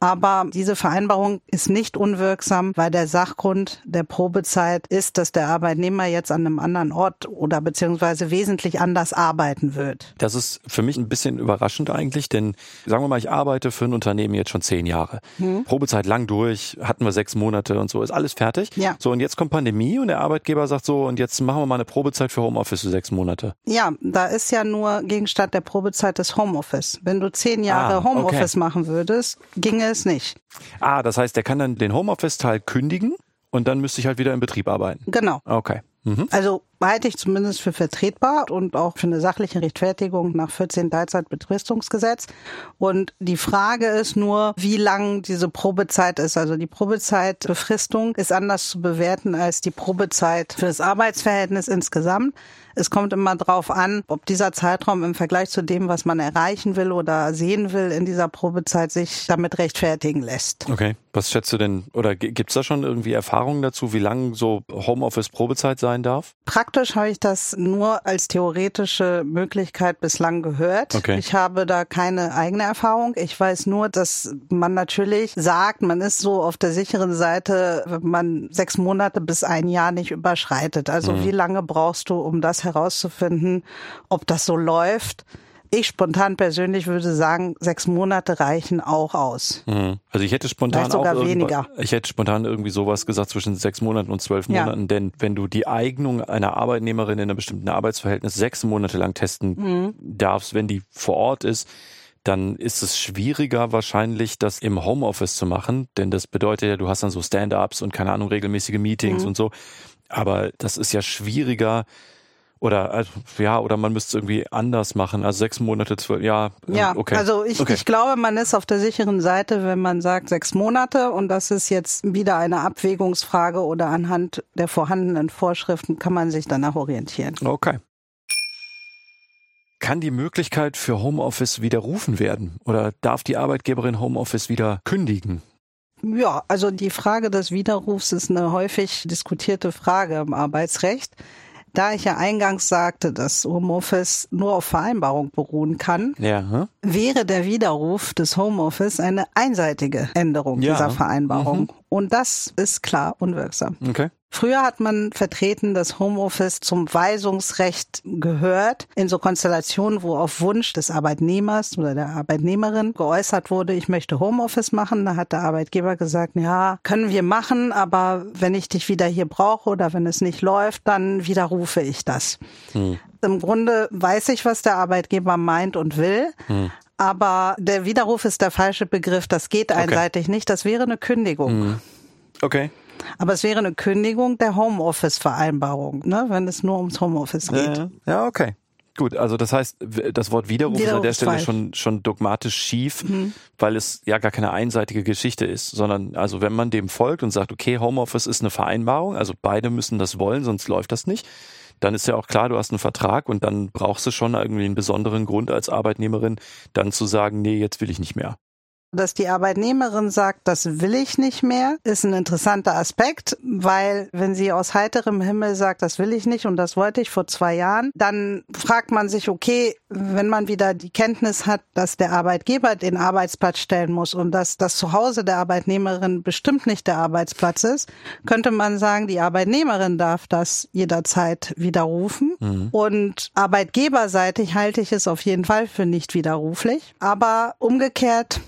Aber diese Vereinbarung ist nicht unwirksam, weil der Sachgrund der Probezeit ist, dass der Arbeitnehmer jetzt an einem anderen Ort oder beziehungsweise wesentlich anders arbeiten wird. Das ist für mich ein bisschen überraschend eigentlich, denn sagen wir mal, ich arbeite für ein Unternehmen jetzt schon zehn Jahre. Hm. Probezeit lang durch, hatten wir sechs Monate und so, ist alles fertig. Ja. So, und jetzt kommt Pandemie und der Arbeitgeber sagt so, und jetzt machen wir mal eine Probezeit für Homeoffice für sechs Monate. Ja, da ist ja nur Gegenstand der Probezeit des Homeoffice. Wenn du zehn Jahre ah, Homeoffice okay. machen würdest, ginge es nicht. Ah, das heißt, der kann dann den Homeoffice-Teil kündigen und dann müsste ich halt wieder im Betrieb arbeiten. Genau. Okay. Mhm. Also halte ich zumindest für vertretbar und auch für eine sachliche Rechtfertigung nach 14 Teilzeitbetristungsgesetz. Und die Frage ist nur, wie lang diese Probezeit ist. Also die Probezeitbefristung ist anders zu bewerten als die Probezeit für das Arbeitsverhältnis insgesamt. Es kommt immer drauf an, ob dieser Zeitraum im Vergleich zu dem, was man erreichen will oder sehen will in dieser Probezeit, sich damit rechtfertigen lässt. Okay. Was schätzt du denn, oder gibt's da schon irgendwie Erfahrungen dazu, wie lang so Homeoffice-Probezeit sein darf? Praktisch habe ich das nur als theoretische Möglichkeit bislang gehört. Okay. Ich habe da keine eigene Erfahrung. Ich weiß nur, dass man natürlich sagt, man ist so auf der sicheren Seite, wenn man sechs Monate bis ein Jahr nicht überschreitet. Also mhm. wie lange brauchst du, um das herauszufinden, ob das so läuft. Ich spontan persönlich würde sagen, sechs Monate reichen auch aus. Mhm. Also ich hätte spontan sogar auch weniger. Ich hätte spontan irgendwie sowas gesagt zwischen sechs Monaten und zwölf ja. Monaten, denn wenn du die Eignung einer Arbeitnehmerin in einem bestimmten Arbeitsverhältnis sechs Monate lang testen mhm. darfst, wenn die vor Ort ist, dann ist es schwieriger wahrscheinlich, das im Homeoffice zu machen, denn das bedeutet ja, du hast dann so Stand-ups und keine Ahnung regelmäßige Meetings mhm. und so. Aber das ist ja schwieriger, Oder also, ja, oder man müsste es irgendwie anders machen. Also sechs Monate, zwölf, ja, äh, Ja, okay. also ich, okay. ich glaube, man ist auf der sicheren Seite, wenn man sagt sechs Monate und das ist jetzt wieder eine Abwägungsfrage oder anhand der vorhandenen Vorschriften kann man sich danach orientieren. Okay. Kann die Möglichkeit für Homeoffice widerrufen werden? Oder darf die Arbeitgeberin Homeoffice wieder kündigen? Ja, also die Frage des Widerrufs ist eine häufig diskutierte Frage im Arbeitsrecht. Da ich ja eingangs sagte, dass Homeoffice nur auf Vereinbarung beruhen kann, Ja, hm? wäre der Widerruf des Homeoffice eine einseitige Änderung Ja. dieser Vereinbarung. Mhm. Und das ist klar unwirksam. okay. Früher hat man vertreten, dass Homeoffice zum Weisungsrecht gehört, in so Konstellationen, wo auf Wunsch des Arbeitnehmers oder der Arbeitnehmerin geäußert wurde, ich möchte Homeoffice machen. Da hat der Arbeitgeber gesagt, ja, können wir machen, aber wenn ich dich wieder hier brauche oder wenn es nicht läuft, dann widerrufe ich das. Im Grunde weiß ich, was der Arbeitgeber meint und will. Aber der Widerruf ist der falsche Begriff. Das geht einseitig nicht. Das wäre eine Kündigung. Okay. Aber es wäre eine Kündigung der Homeoffice-Vereinbarung, ne, wenn es nur ums Homeoffice geht. Ja, ja, okay. Gut, also das heißt, das Wort Widerruf, ist Widerruf an der ist Stelle falsch. schon, schon dogmatisch schief, weil es ja gar keine einseitige Geschichte ist, sondern also wenn man dem folgt und sagt, okay, Homeoffice ist eine Vereinbarung, also beide müssen das wollen, sonst läuft das nicht, dann ist ja auch klar, du hast einen Vertrag und dann brauchst du schon irgendwie einen besonderen Grund als Arbeitnehmerin, dann zu sagen, nee, jetzt will ich nicht mehr. Dass die Arbeitnehmerin sagt, das will ich nicht mehr, ist ein interessanter Aspekt, weil wenn sie aus heiterem Himmel sagt, das will ich nicht und das wollte ich vor zwei Jahren, dann fragt man sich, okay, wenn man wieder die Kenntnis hat, dass der Arbeitgeber den Arbeitsplatz stellen muss und dass das Zuhause der Arbeitnehmerin bestimmt nicht der Arbeitsplatz ist, könnte man sagen, die Arbeitnehmerin darf das jederzeit widerrufen. Und arbeitgeberseitig halte ich es auf jeden Fall für nicht widerruflich. Aber umgekehrt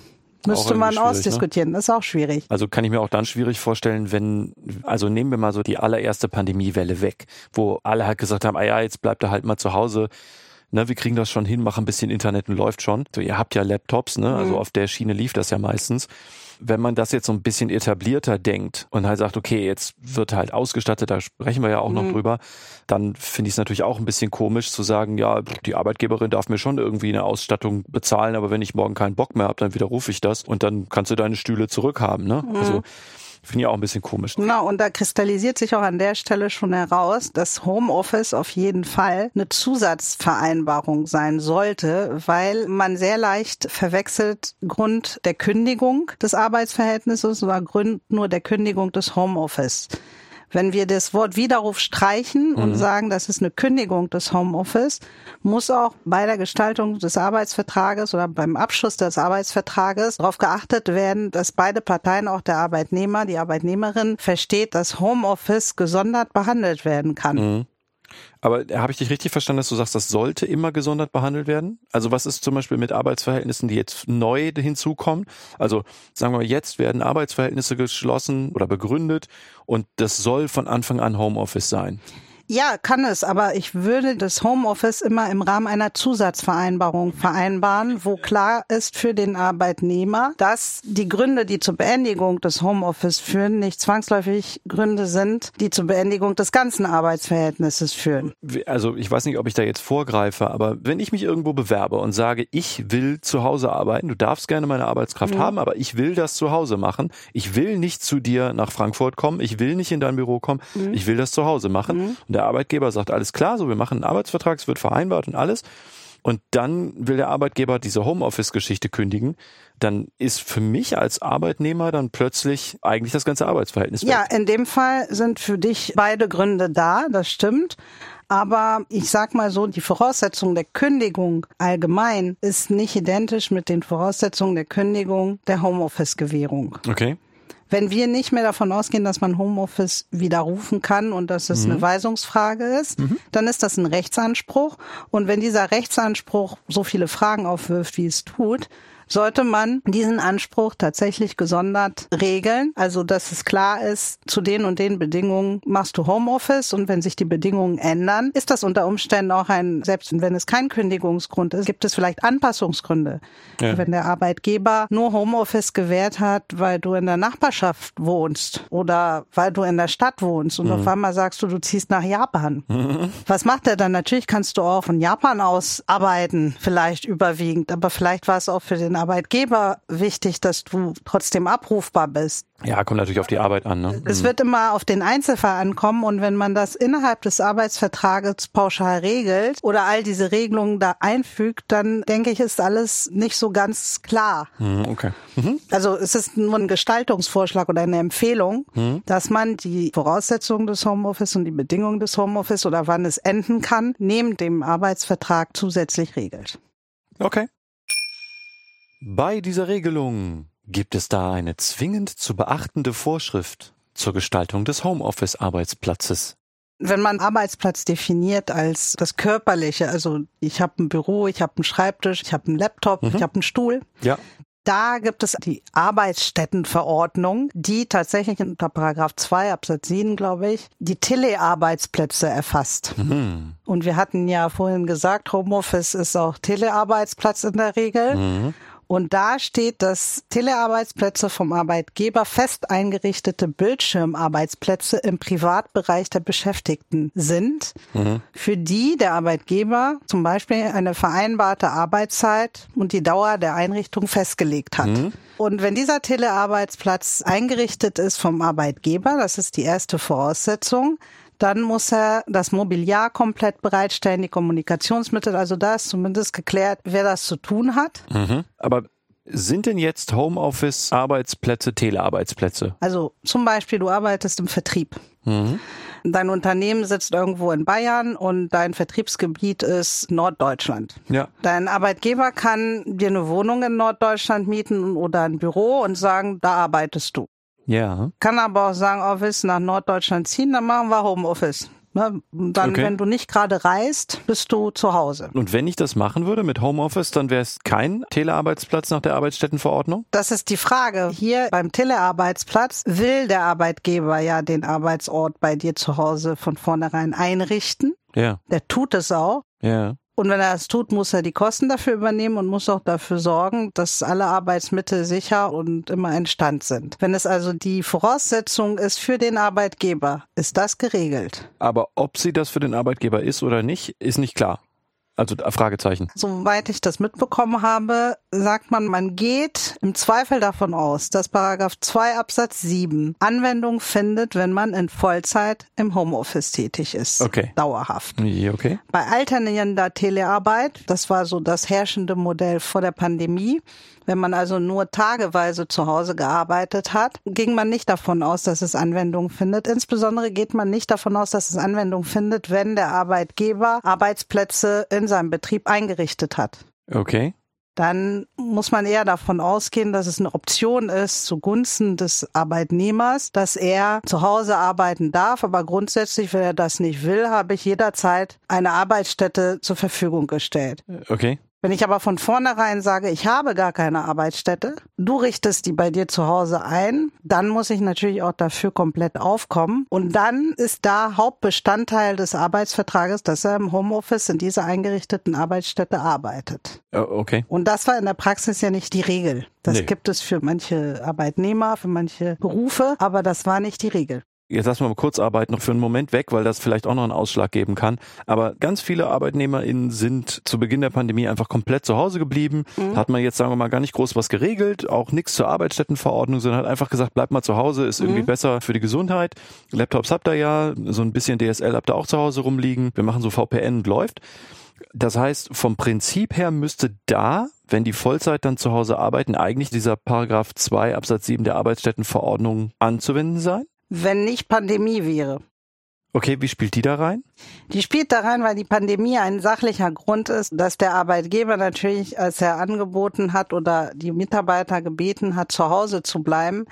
müsste man ne? ausdiskutieren. Das ist auch schwierig. Also kann ich mir auch dann schwierig vorstellen, wenn, also nehmen wir mal so die allererste Pandemiewelle weg, wo alle halt gesagt haben, ah ja, jetzt bleibt er halt mal zu Hause. Ne, wir kriegen das schon hin, machen ein bisschen Internet und läuft schon. So, ihr habt ja Laptops, ne? Also auf der Schiene lief das ja meistens. Wenn man das jetzt so ein bisschen etablierter denkt und halt sagt, okay, jetzt wird halt ausgestattet, da sprechen wir ja auch noch drüber, dann finde ich es natürlich auch ein bisschen komisch zu sagen, ja, die Arbeitgeberin darf mir schon irgendwie eine Ausstattung bezahlen, aber wenn ich morgen keinen Bock mehr habe, dann widerrufe ich das und dann kannst du deine Stühle zurückhaben. Ne? Also finde ich auch ein bisschen komisch. Na, und da kristallisiert sich auch an der Stelle schon heraus, dass Homeoffice auf jeden Fall eine Zusatzvereinbarung sein sollte, weil man sehr leicht verwechselt Grund der Kündigung des Arbeitsverhältnisses oder Grund nur der Kündigung des Homeoffice. Wenn wir das Wort Widerruf streichen und sagen, das ist eine Kündigung des Homeoffice, muss auch bei der Gestaltung des Arbeitsvertrages oder beim Abschluss des Arbeitsvertrages darauf geachtet werden, dass beide Parteien, auch der Arbeitnehmer, die Arbeitnehmerin, versteht, dass Homeoffice gesondert behandelt werden kann. Aber habe ich dich richtig verstanden, dass du sagst, das sollte immer gesondert behandelt werden? Also was ist zum Beispiel mit Arbeitsverhältnissen, die jetzt neu hinzukommen? Also sagen wir mal, jetzt werden Arbeitsverhältnisse geschlossen oder begründet und das soll von Anfang an Homeoffice sein. Ja, kann es, aber ich würde das Homeoffice immer im Rahmen einer Zusatzvereinbarung vereinbaren, wo klar ist für den Arbeitnehmer, dass die Gründe, die zur Beendigung des Homeoffice führen, nicht zwangsläufig Gründe sind, die zur Beendigung des ganzen Arbeitsverhältnisses führen. Also ich weiß nicht, ob ich da jetzt vorgreife, aber wenn ich mich irgendwo bewerbe und sage, ich will zu Hause arbeiten, du darfst gerne meine Arbeitskraft haben, aber ich will das zu Hause machen. Ich will nicht zu dir nach Frankfurt kommen, ich will nicht in dein Büro kommen, ich will das zu Hause machen. Und der Arbeitgeber sagt, alles klar, so wir machen einen Arbeitsvertrag, es wird vereinbart und alles. Und dann will der Arbeitgeber diese Homeoffice-Geschichte kündigen, dann ist für mich als Arbeitnehmer dann plötzlich eigentlich das ganze Arbeitsverhältnis weg. Ja, in dem Fall sind für dich beide Gründe da, das stimmt. Aber ich sag mal so, die Voraussetzung der Kündigung allgemein ist nicht identisch mit den Voraussetzungen der Kündigung der Homeoffice-Gewährung. Okay. Wenn wir nicht mehr davon ausgehen, dass man Homeoffice widerrufen kann und dass es eine Weisungsfrage ist, dann ist das ein Rechtsanspruch. Und wenn dieser Rechtsanspruch so viele Fragen aufwirft, wie es tut, sollte man diesen Anspruch tatsächlich gesondert regeln. Also, dass es klar ist, zu den und den Bedingungen machst du Homeoffice und wenn sich die Bedingungen ändern, ist das unter Umständen auch ein, selbst wenn es kein Kündigungsgrund ist, gibt es vielleicht Anpassungsgründe. Ja. Wenn der Arbeitgeber nur Homeoffice gewährt hat, weil du in der Nachbarschaft wohnst oder weil du in der Stadt wohnst und mhm. auf einmal sagst du, du ziehst nach Japan. Mhm. Was macht er dann? Natürlich kannst du auch von Japan aus arbeiten, vielleicht überwiegend, aber vielleicht war es auch für den Arbeitgeber wichtig, dass du trotzdem abrufbar bist. Ja, kommt natürlich auf die Arbeit an. Ne? Es mhm. wird immer auf den Einzelfall ankommen und wenn man das innerhalb des Arbeitsvertrages pauschal regelt oder all diese Regelungen da einfügt, dann denke ich, ist alles nicht so ganz klar. Mhm, okay. Mhm. Also es ist nur ein Gestaltungsvorschlag oder eine Empfehlung, mhm. dass man die Voraussetzungen des Homeoffice und die Bedingungen des Homeoffice oder wann es enden kann, neben dem Arbeitsvertrag zusätzlich regelt. Okay. Bei dieser Regelung Gibt es da eine zwingend zu beachtende Vorschrift zur Gestaltung des Homeoffice-Arbeitsplatzes? Wenn man Arbeitsplatz definiert als das Körperliche, also ich habe ein Büro, ich habe einen Schreibtisch, ich habe einen Laptop, mhm. ich habe einen Stuhl. Ja. Da gibt es die Arbeitsstättenverordnung, die tatsächlich unter Paragraph 2 Absatz 7, glaube ich, die Telearbeitsplätze erfasst. Mhm. Und wir hatten ja vorhin gesagt, Homeoffice ist auch Telearbeitsplatz in der Regel. Mhm. Und da steht, dass Telearbeitsplätze vom Arbeitgeber fest eingerichtete Bildschirmarbeitsplätze im Privatbereich der Beschäftigten sind, mhm. für die der Arbeitgeber zum Beispiel eine vereinbarte Arbeitszeit und die Dauer der Einrichtung festgelegt hat. Mhm. Und wenn dieser Telearbeitsplatz eingerichtet ist vom Arbeitgeber, das ist die erste Voraussetzung, dann muss er das Mobiliar komplett bereitstellen, die Kommunikationsmittel. Also da ist zumindest geklärt, wer das zu tun hat. Mhm. Aber sind denn jetzt Homeoffice-Arbeitsplätze Telearbeitsplätze? Also zum Beispiel, du arbeitest im Vertrieb. Mhm. Dein Unternehmen sitzt irgendwo in Bayern und dein Vertriebsgebiet ist Norddeutschland. Ja. Dein Arbeitgeber kann dir eine Wohnung in Norddeutschland mieten oder ein Büro und sagen, da arbeitest du. Ja. Kann aber auch sagen, oh, willst nach Norddeutschland ziehen, dann machen wir Homeoffice. Ne? Dann, okay. wenn du nicht gerade reist, bist du zu Hause. Und wenn ich das machen würde mit Homeoffice, dann wäre es kein Telearbeitsplatz nach der Arbeitsstättenverordnung? Das ist die Frage. Hier beim Telearbeitsplatz will der Arbeitgeber ja den Arbeitsort bei dir zu Hause von vornherein einrichten. Ja. Der tut es auch. Ja. Und wenn er das tut, muss er die Kosten dafür übernehmen und muss auch dafür sorgen, dass alle Arbeitsmittel sicher und immer in Stand sind. Wenn es also die Voraussetzung ist für den Arbeitgeber, ist das geregelt. Aber ob sie das für den Arbeitgeber ist oder nicht, ist nicht klar. Also äh, Fragezeichen. Soweit ich das mitbekommen habe, sagt man, man geht im Zweifel davon aus, dass Paragraph 2 Absatz 7 Anwendung findet, wenn man in Vollzeit im Homeoffice tätig ist. Okay. Dauerhaft. Okay. Bei alternierender Telearbeit, das war so das herrschende Modell vor der Pandemie, wenn man also nur tageweise zu Hause gearbeitet hat, ging man nicht davon aus, dass es Anwendung findet. Insbesondere geht man nicht davon aus, dass es Anwendung findet, wenn der Arbeitgeber Arbeitsplätze in seinem Betrieb eingerichtet hat. Okay dann muss man eher davon ausgehen, dass es eine Option ist zugunsten des Arbeitnehmers, dass er zu Hause arbeiten darf. Aber grundsätzlich, wenn er das nicht will, habe ich jederzeit eine Arbeitsstätte zur Verfügung gestellt. Okay. Wenn ich aber von vornherein sage, ich habe gar keine Arbeitsstätte, du richtest die bei dir zu Hause ein, dann muss ich natürlich auch dafür komplett aufkommen. Und dann ist da Hauptbestandteil des Arbeitsvertrages, dass er im Homeoffice in dieser eingerichteten Arbeitsstätte arbeitet. Okay. Und das war in der Praxis ja nicht die Regel. Das nee. gibt es für manche Arbeitnehmer, für manche Berufe, aber das war nicht die Regel jetzt lassen wir mal Kurzarbeit noch für einen Moment weg, weil das vielleicht auch noch einen Ausschlag geben kann. Aber ganz viele ArbeitnehmerInnen sind zu Beginn der Pandemie einfach komplett zu Hause geblieben. Mhm. Hat man jetzt, sagen wir mal, gar nicht groß was geregelt, auch nichts zur Arbeitsstättenverordnung, sondern hat einfach gesagt, bleibt mal zu Hause, ist irgendwie mhm. besser für die Gesundheit. Laptops habt ihr ja, so ein bisschen DSL habt ihr auch zu Hause rumliegen. Wir machen so VPN und läuft. Das heißt, vom Prinzip her müsste da, wenn die Vollzeit dann zu Hause arbeiten, eigentlich dieser Paragraph 2 Absatz 7 der Arbeitsstättenverordnung anzuwenden sein? Wenn nicht Pandemie wäre. Okay, wie spielt die da rein? Die spielt da rein, weil die Pandemie ein sachlicher Grund ist, dass der Arbeitgeber natürlich, als er angeboten hat oder die Mitarbeiter gebeten hat, zu Hause zu bleiben,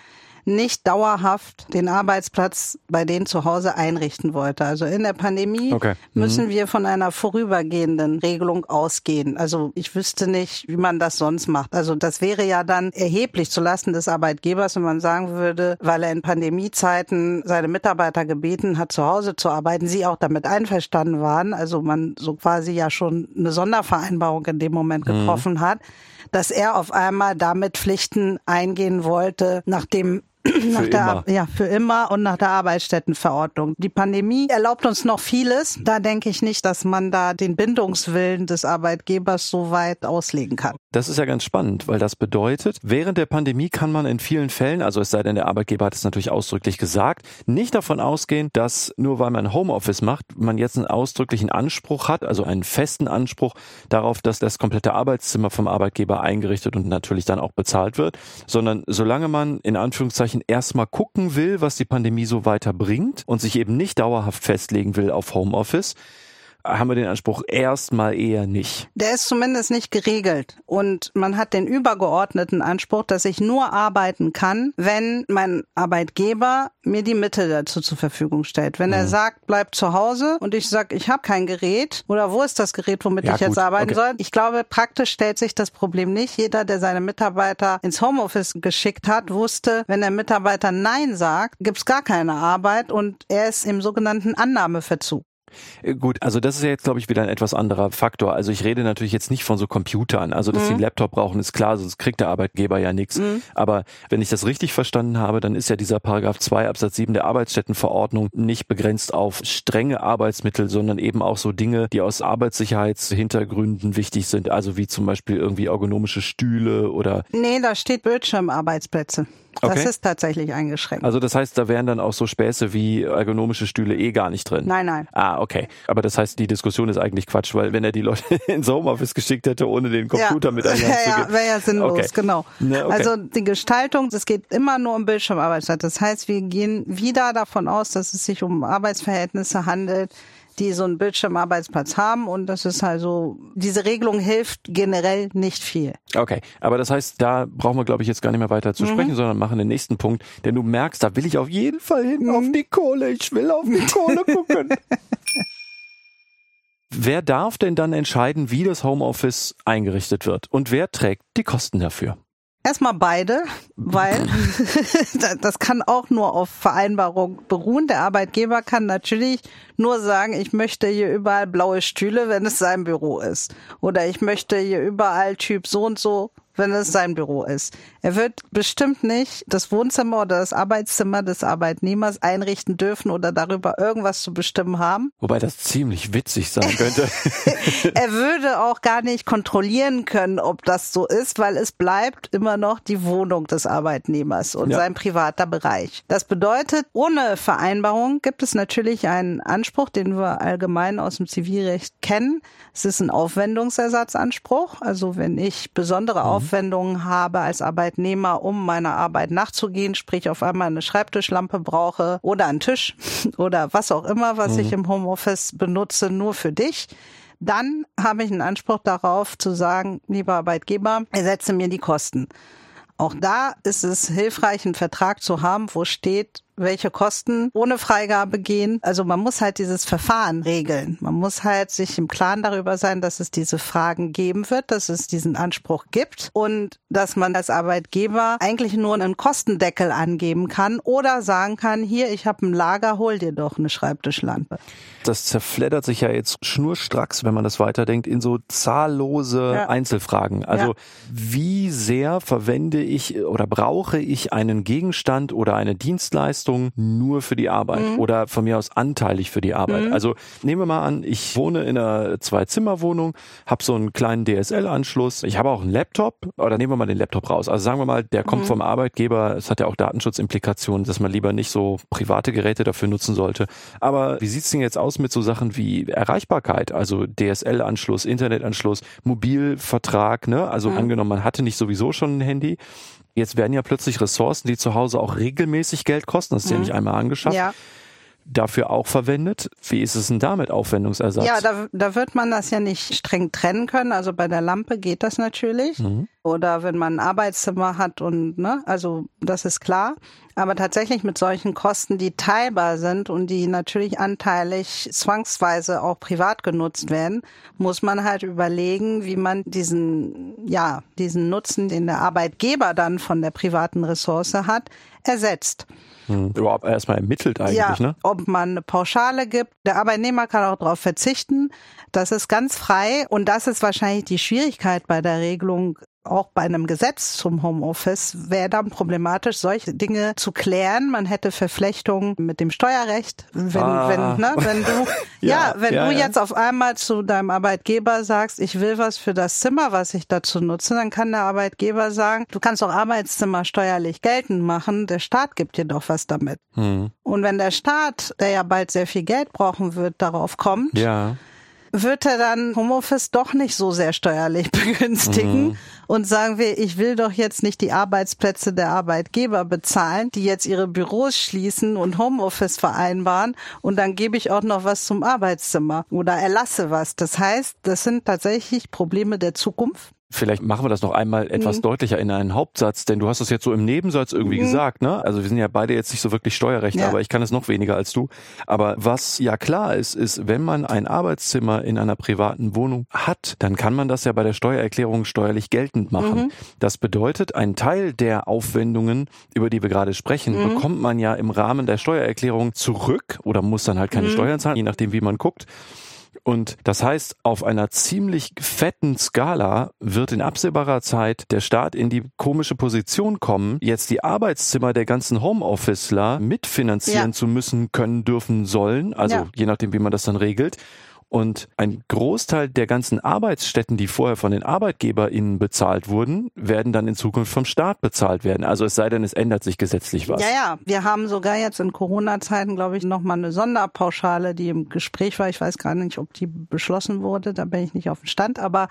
nicht dauerhaft den Arbeitsplatz bei denen zu Hause einrichten wollte. Also in der Pandemie Okay. Mhm. müssen wir von einer vorübergehenden Regelung ausgehen. Also ich wüsste nicht, wie man das sonst macht. Also das wäre ja dann erheblich zulasten des Arbeitgebers, wenn man sagen würde, weil er in Pandemiezeiten seine Mitarbeiter gebeten hat, zu Hause zu arbeiten, sie auch damit einverstanden waren. Also man so quasi ja schon eine Sondervereinbarung in dem Moment Mhm. getroffen hat, dass er auf einmal damit Pflichten eingehen wollte, nachdem nach der, immer. ja, für immer und nach der Arbeitsstättenverordnung. Die Pandemie erlaubt uns noch vieles. Da denke ich nicht, dass man da den Bindungswillen des Arbeitgebers so weit auslegen kann. Das ist ja ganz spannend, weil das bedeutet, während der Pandemie kann man in vielen Fällen, also es sei denn, der Arbeitgeber hat es natürlich ausdrücklich gesagt, nicht davon ausgehen, dass nur weil man Homeoffice macht, man jetzt einen ausdrücklichen Anspruch hat, also einen festen Anspruch darauf, dass das komplette Arbeitszimmer vom Arbeitgeber eingerichtet und natürlich dann auch bezahlt wird, sondern solange man in Anführungszeichen erstmal gucken will, was die Pandemie so weiterbringt und sich eben nicht dauerhaft festlegen will auf Homeoffice, haben wir den Anspruch erstmal eher nicht. Der ist zumindest nicht geregelt. Und man hat den übergeordneten Anspruch, dass ich nur arbeiten kann, wenn mein Arbeitgeber mir die Mittel dazu zur Verfügung stellt. Wenn er sagt, bleib zu Hause und ich sage, ich habe kein Gerät oder wo ist das Gerät, womit Ja, ich jetzt gut, arbeiten okay. soll? Ich glaube, praktisch stellt sich das Problem nicht. Jeder, der seine Mitarbeiter ins Homeoffice geschickt hat, wusste, wenn der Mitarbeiter Nein sagt, gibt's gar keine Arbeit und er ist im sogenannten Annahmeverzug. Äh, Gut, also das ist ja jetzt, glaube ich, wieder ein etwas anderer Faktor. Also ich rede natürlich jetzt nicht von so Computern. Also, dass sie einen Laptop brauchen, ist klar, sonst kriegt der Arbeitgeber ja nichts. Aber wenn ich das richtig verstanden habe, dann ist ja dieser Paragraph 2 Absatz 7 der Arbeitsstättenverordnung nicht begrenzt auf strenge Arbeitsmittel, sondern eben auch so Dinge, die aus Arbeitssicherheitshintergründen wichtig sind. Also wie zum Beispiel irgendwie ergonomische Stühle oder Nee, da steht Bildschirmarbeitsplätze. Das Okay. ist tatsächlich eingeschränkt. also das heißt, da wären dann auch so Späße wie ergonomische Stühle eh gar nicht drin. Nein, nein. Ah, okay. Aber das heißt, die Diskussion ist eigentlich Quatsch, weil wenn er die Leute [LAUGHS] ins Homeoffice geschickt hätte, ohne den Computer ja. mit die Hand zu Ja, geben. wäre ja sinnlos, Okay. genau. Ne, okay. Also die Gestaltung, es geht immer nur um Bildschirmarbeitszeit. Das heißt, wir gehen wieder davon aus, dass es sich um Arbeitsverhältnisse handelt, die so einen Bildschirmarbeitsplatz haben und das ist also, diese Regelung hilft generell nicht viel. Okay, aber das heißt, da brauchen wir, glaube ich, jetzt gar nicht mehr weiter zu Mhm. sprechen, sondern machen den nächsten Punkt, denn du merkst, da will ich auf jeden Fall hin, Mhm. auf die Kohle, ich will auf die Kohle [LAUGHS] gucken. Wer darf denn dann entscheiden, wie das Homeoffice eingerichtet wird? Und wer trägt die Kosten dafür? Erstmal beide, weil [LAUGHS] [LAUGHS] das kann auch nur auf Vereinbarung beruhen. Der Arbeitgeber kann natürlich nur sagen, ich möchte hier überall blaue Stühle, wenn es sein Büro ist. Oder ich möchte hier überall Typ so und so, wenn es sein Büro ist. Er wird bestimmt nicht das Wohnzimmer oder das Arbeitszimmer des Arbeitnehmers einrichten dürfen oder darüber irgendwas zu bestimmen haben. Wobei das ziemlich witzig sein könnte. [LAUGHS] er würde auch gar nicht kontrollieren können, ob das so ist, weil es bleibt immer noch die Wohnung des Arbeitnehmers und Ja. sein privater Bereich. Das bedeutet, ohne Vereinbarung gibt es natürlich einen Anspruch, den wir allgemein aus dem Zivilrecht kennen. Es ist ein Aufwendungsersatzanspruch. Also wenn ich besondere Aufwendungen habe als Arbeitnehmer, um meiner Arbeit nachzugehen, sprich auf einmal eine Schreibtischlampe brauche oder einen Tisch [LAUGHS] oder was auch immer, was ich im Homeoffice benutze, nur für dich, dann habe ich einen Anspruch darauf zu sagen, lieber Arbeitgeber, ersetze mir die Kosten. Auch da ist es hilfreich, einen Vertrag zu haben, wo steht, welche Kosten ohne Freigabe gehen. Also man muss halt dieses Verfahren regeln. Man muss halt sich im Klaren darüber sein, dass es diese Fragen geben wird, dass es diesen Anspruch gibt und dass man als Arbeitgeber eigentlich nur einen Kostendeckel angeben kann oder sagen kann, hier, ich habe ein Lager, hol dir doch eine Schreibtischlampe. Das zerfleddert sich ja jetzt schnurstracks, wenn man das weiterdenkt, in so zahllose Ja. Einzelfragen. Also Ja. wie sehr verwende ich oder brauche ich einen Gegenstand oder eine Dienstleistung nur für die Arbeit Mhm. oder von mir aus anteilig für die Arbeit? Also nehmen wir mal an, ich wohne in einer Zwei-Zimmer-Wohnung, habe so einen kleinen DSL-Anschluss, ich habe auch einen Laptop oder nehmen wir mal den Laptop raus. Also sagen wir mal, der kommt vom Arbeitgeber, es hat ja auch Datenschutzimplikationen, dass man lieber nicht so private Geräte dafür nutzen sollte. Aber wie sieht's denn jetzt aus mit so Sachen wie Erreichbarkeit, also DSL-Anschluss, Internetanschluss, Mobilvertrag, ne? Also angenommen, man hatte nicht sowieso schon ein Handy. Jetzt werden ja plötzlich Ressourcen, die zu Hause auch regelmäßig Geld kosten, das ist ja nicht einmal angeschafft, Ja. dafür auch verwendet. Wie ist es denn da mit Aufwendungsersatz? Ja, da, da wird man das ja nicht streng trennen können. Also bei der Lampe geht das natürlich. Mhm. Oder wenn man ein Arbeitszimmer hat und ne, also das ist klar. Aber tatsächlich mit solchen Kosten, die teilbar sind und die natürlich anteilig zwangsweise auch privat genutzt werden, muss man halt überlegen, wie man diesen, ja, diesen Nutzen, den der Arbeitgeber dann von der privaten Ressource hat, ersetzt. Hm. Überhaupt erstmal ermittelt eigentlich, ja, ne? Ob man eine Pauschale gibt. Der Arbeitnehmer kann auch darauf verzichten. Das ist ganz frei. Und das ist wahrscheinlich die Schwierigkeit bei der Regelung auch bei einem Gesetz zum Homeoffice wäre dann problematisch, solche Dinge zu klären. Man hätte Verflechtungen mit dem Steuerrecht, wenn, ah. wenn, ne, wenn du, [LAUGHS] ja, ja, wenn ja, du ja. jetzt auf einmal zu deinem Arbeitgeber sagst, ich will was für das Zimmer, was ich dazu nutze, dann kann der Arbeitgeber sagen, du kannst auch Arbeitszimmer steuerlich geltend machen, der Staat gibt dir doch was damit. Hm. Und wenn der Staat, der ja bald sehr viel Geld brauchen wird, darauf kommt, ja wird er dann Homeoffice doch nicht so sehr steuerlich [LAUGHS] begünstigen mhm. und sagen wir, ich will doch jetzt nicht die Arbeitsplätze der Arbeitgeber bezahlen, die jetzt ihre Büros schließen und Homeoffice vereinbaren und dann gebe ich auch noch was zum Arbeitszimmer oder erlasse was. Das heißt, das sind tatsächlich Probleme der Zukunft. Vielleicht machen wir das noch einmal etwas mhm. deutlicher in einen Hauptsatz, denn du hast es jetzt so im Nebensatz irgendwie mhm. gesagt, ne? Also wir sind ja beide jetzt nicht so wirklich Steuerrecht, ja. aber ich kann es noch weniger als du. Aber was ja klar ist, ist, wenn man ein Arbeitszimmer in einer privaten Wohnung hat, dann kann man das ja bei der Steuererklärung steuerlich geltend machen. Mhm. Das bedeutet, ein Teil der Aufwendungen, über die wir gerade sprechen, mhm. bekommt man ja im Rahmen der Steuererklärung zurück oder muss dann halt keine mhm. Steuern zahlen, je nachdem, wie man guckt. Und das heißt, auf einer ziemlich fetten Skala wird in absehbarer Zeit der Staat in die komische Position kommen, jetzt die Arbeitszimmer der ganzen Homeofficeler mitfinanzieren ja. zu müssen, können, dürfen, sollen. Also ja. je nachdem, wie man das dann regelt. Und ein Großteil der ganzen Arbeitsstätten, die vorher von den ArbeitgeberInnen bezahlt wurden, werden dann in Zukunft vom Staat bezahlt werden. Also es sei denn, es ändert sich gesetzlich was. Ja, ja. Wir haben sogar jetzt in Corona-Zeiten, glaube ich, nochmal eine Sonderpauschale, die im Gespräch war. Ich weiß gar nicht, ob die beschlossen wurde. Da bin ich nicht auf dem Stand. Aber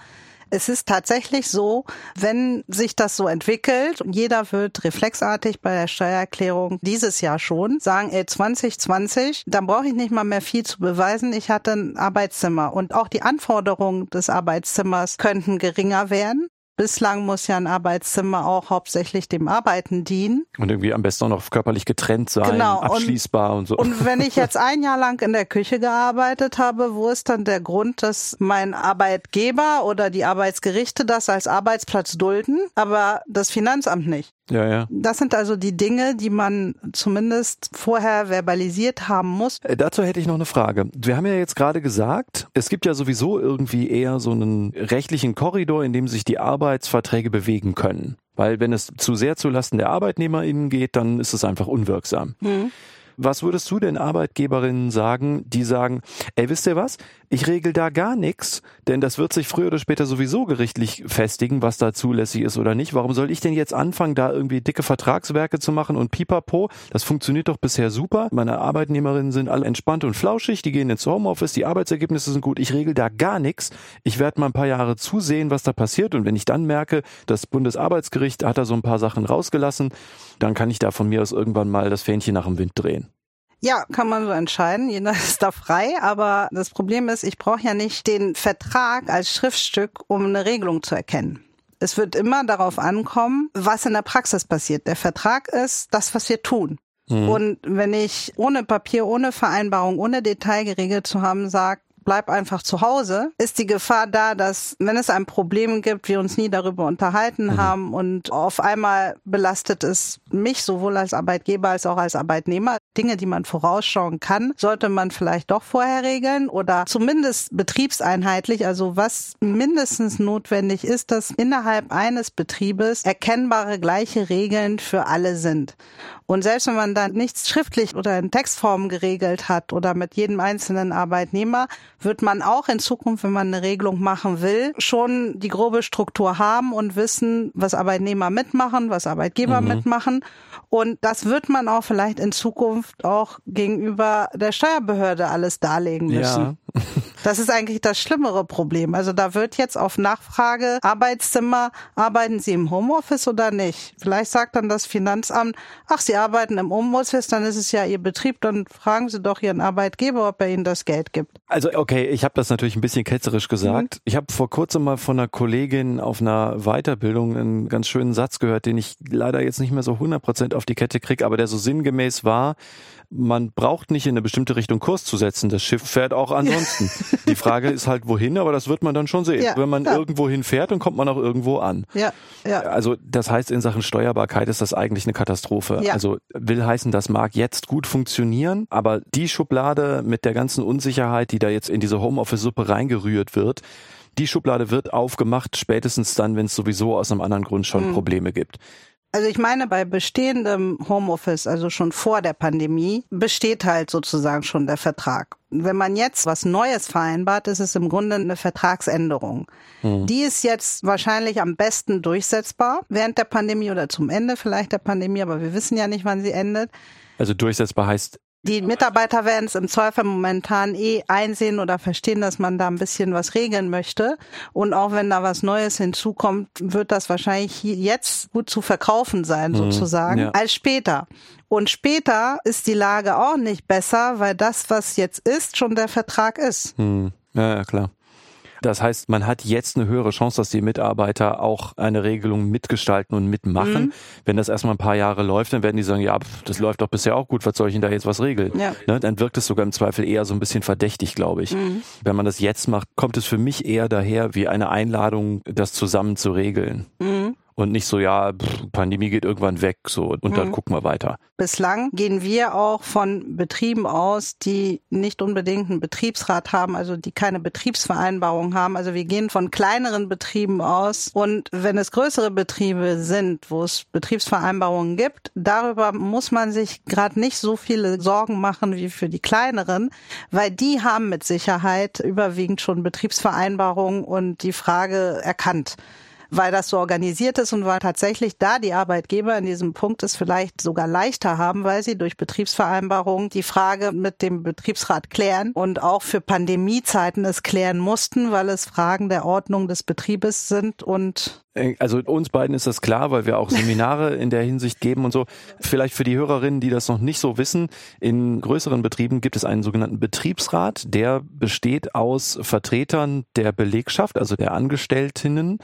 es ist tatsächlich so, wenn sich das so entwickelt jeder wird reflexartig bei der Steuererklärung dieses Jahr schon sagen, ey, 2020, dann brauche ich nicht mal mehr viel zu beweisen. Ich hatte ein Arbeitszimmer und auch die Anforderungen des Arbeitszimmers könnten geringer werden. Bislang muss ja ein Arbeitszimmer auch hauptsächlich dem Arbeiten dienen. Und irgendwie am besten auch noch körperlich getrennt sein, genau. abschließbar und, und so. Und wenn ich jetzt [LAUGHS] ein Jahr lang in der Küche gearbeitet habe, wo ist dann der Grund, dass mein Arbeitgeber oder die Arbeitsgerichte das als Arbeitsplatz dulden, aber das Finanzamt nicht? Ja, ja. Das sind also die Dinge, die man zumindest vorher verbalisiert haben muss. Äh, dazu hätte ich noch eine Frage. Wir haben ja jetzt gerade gesagt, es gibt ja sowieso irgendwie eher so einen rechtlichen Korridor, in dem sich die Arbeitsverträge bewegen können. Weil wenn es zu sehr zulasten der ArbeitnehmerInnen geht, dann ist es einfach unwirksam. Mhm. Was würdest du denn Arbeitgeberinnen sagen, die sagen, ey, wisst ihr was? Ich regel da gar nichts, denn das wird sich früher oder später sowieso gerichtlich festigen, was da zulässig ist oder nicht. Warum soll ich denn jetzt anfangen, da irgendwie dicke Vertragswerke zu machen und pipapo? Das funktioniert doch bisher super. Meine Arbeitnehmerinnen sind alle entspannt und flauschig, die gehen ins Homeoffice, die Arbeitsergebnisse sind gut. Ich regel da gar nichts. Ich werde mal ein paar Jahre zusehen, was da passiert und wenn ich dann merke, das Bundesarbeitsgericht hat da so ein paar Sachen rausgelassen, dann kann ich da von mir aus irgendwann mal das Fähnchen nach dem Wind drehen. Ja, kann man so entscheiden. Jeder [LAUGHS] ist da frei. Aber das Problem ist, ich brauche ja nicht den Vertrag als Schriftstück, um eine Regelung zu erkennen. Es wird immer darauf ankommen, was in der Praxis passiert. Der Vertrag ist das, was wir tun. Mhm. Und wenn ich ohne Papier, ohne Vereinbarung, ohne Detail geregelt zu haben, sage, bleib einfach zu Hause, ist die Gefahr da, dass wenn es ein Problem gibt, wir uns nie darüber unterhalten mhm. haben und auf einmal belastet es mich sowohl als Arbeitgeber als auch als Arbeitnehmer. Dinge, die man vorausschauen kann, sollte man vielleicht doch vorher regeln oder zumindest betriebseinheitlich, also was mindestens notwendig ist, dass innerhalb eines Betriebes erkennbare gleiche Regeln für alle sind. Und selbst wenn man da nichts schriftlich oder in Textform geregelt hat oder mit jedem einzelnen Arbeitnehmer, wird man auch in Zukunft, wenn man eine Regelung machen will, schon die grobe Struktur haben und wissen, was Arbeitnehmer mitmachen, was Arbeitgeber mhm. mitmachen. Und das wird man auch vielleicht in Zukunft auch gegenüber der Steuerbehörde alles darlegen müssen. Ja. [LAUGHS] Das ist eigentlich das schlimmere Problem. Also da wird jetzt auf Nachfrage Arbeitszimmer, arbeiten Sie im Homeoffice oder nicht? Vielleicht sagt dann das Finanzamt, ach, Sie arbeiten im Homeoffice, dann ist es ja Ihr Betrieb, dann fragen Sie doch Ihren Arbeitgeber, ob er Ihnen das Geld gibt. Also okay, ich habe das natürlich ein bisschen ketzerisch gesagt. Mhm. Ich habe vor kurzem mal von einer Kollegin auf einer Weiterbildung einen ganz schönen Satz gehört, den ich leider jetzt nicht mehr so 100% auf die Kette kriege, aber der so sinngemäß war, man braucht nicht in eine bestimmte Richtung Kurs zu setzen. Das Schiff fährt auch ansonsten. [LAUGHS] Die Frage ist halt, wohin, aber das wird man dann schon sehen. Ja, Wenn man ja. irgendwo hinfährt, dann kommt man auch irgendwo an. Ja, ja. Also das heißt, in Sachen Steuerbarkeit ist das eigentlich eine Katastrophe. Ja. Also will heißen, das mag jetzt gut funktionieren, aber die Schublade mit der ganzen Unsicherheit, die da jetzt in diese Homeoffice-Suppe reingerührt wird, die Schublade wird aufgemacht, spätestens dann, wenn es sowieso aus einem anderen Grund schon mhm. Probleme gibt. Also ich meine, bei bestehendem Homeoffice, also schon vor der Pandemie, besteht halt sozusagen schon der Vertrag. Wenn man jetzt was Neues vereinbart, ist es im Grunde eine Vertragsänderung. Mhm. Die ist jetzt wahrscheinlich am besten durchsetzbar während der Pandemie oder zum Ende vielleicht der Pandemie, aber wir wissen ja nicht, wann sie endet. Also durchsetzbar heißt die Mitarbeiter werden es im Zweifel momentan eh einsehen oder verstehen, dass man da ein bisschen was regeln möchte. Und auch wenn da was Neues hinzukommt, wird das wahrscheinlich jetzt gut zu verkaufen sein, mhm, sozusagen, ja. als später. Und später ist die Lage auch nicht besser, weil das, was jetzt ist, schon der Vertrag ist. Mhm. Ja, ja, klar. Das heißt, man hat jetzt eine höhere Chance, dass die Mitarbeiter auch eine Regelung mitgestalten und mitmachen. Mhm. Wenn das erstmal ein paar Jahre läuft, dann werden die sagen, ja, das läuft doch bisher auch gut, was soll ich denn da jetzt was regeln? Ja. Ne, dann wirkt es sogar im Zweifel eher so ein bisschen verdächtig, glaube ich. Mhm. Wenn man das jetzt macht, kommt es für mich eher daher wie eine Einladung, das zusammen zu regeln. Mhm und nicht so, ja, pff, Pandemie geht irgendwann weg, so und mhm. dann gucken wir weiter. Bislang gehen wir auch von Betrieben aus, die nicht unbedingt einen Betriebsrat haben, also die keine Betriebsvereinbarung haben. Also wir gehen von kleineren Betrieben aus und wenn es größere Betriebe sind, wo es Betriebsvereinbarungen gibt, darüber muss man sich gerade nicht so viele Sorgen machen wie für die kleineren, weil die haben mit Sicherheit überwiegend schon Betriebsvereinbarungen und die Frage erkannt weil das so organisiert ist und weil tatsächlich da die Arbeitgeber in diesem Punkt es vielleicht sogar leichter haben, weil sie durch Betriebsvereinbarungen die Frage mit dem Betriebsrat klären und auch für Pandemiezeiten es klären mussten, weil es Fragen der Ordnung des Betriebes sind und also uns beiden ist das klar, weil wir auch Seminare in der Hinsicht geben und so. Vielleicht für die Hörerinnen, die das noch nicht so wissen, in größeren Betrieben gibt es einen sogenannten Betriebsrat, der besteht aus Vertretern der Belegschaft, also der Angestellten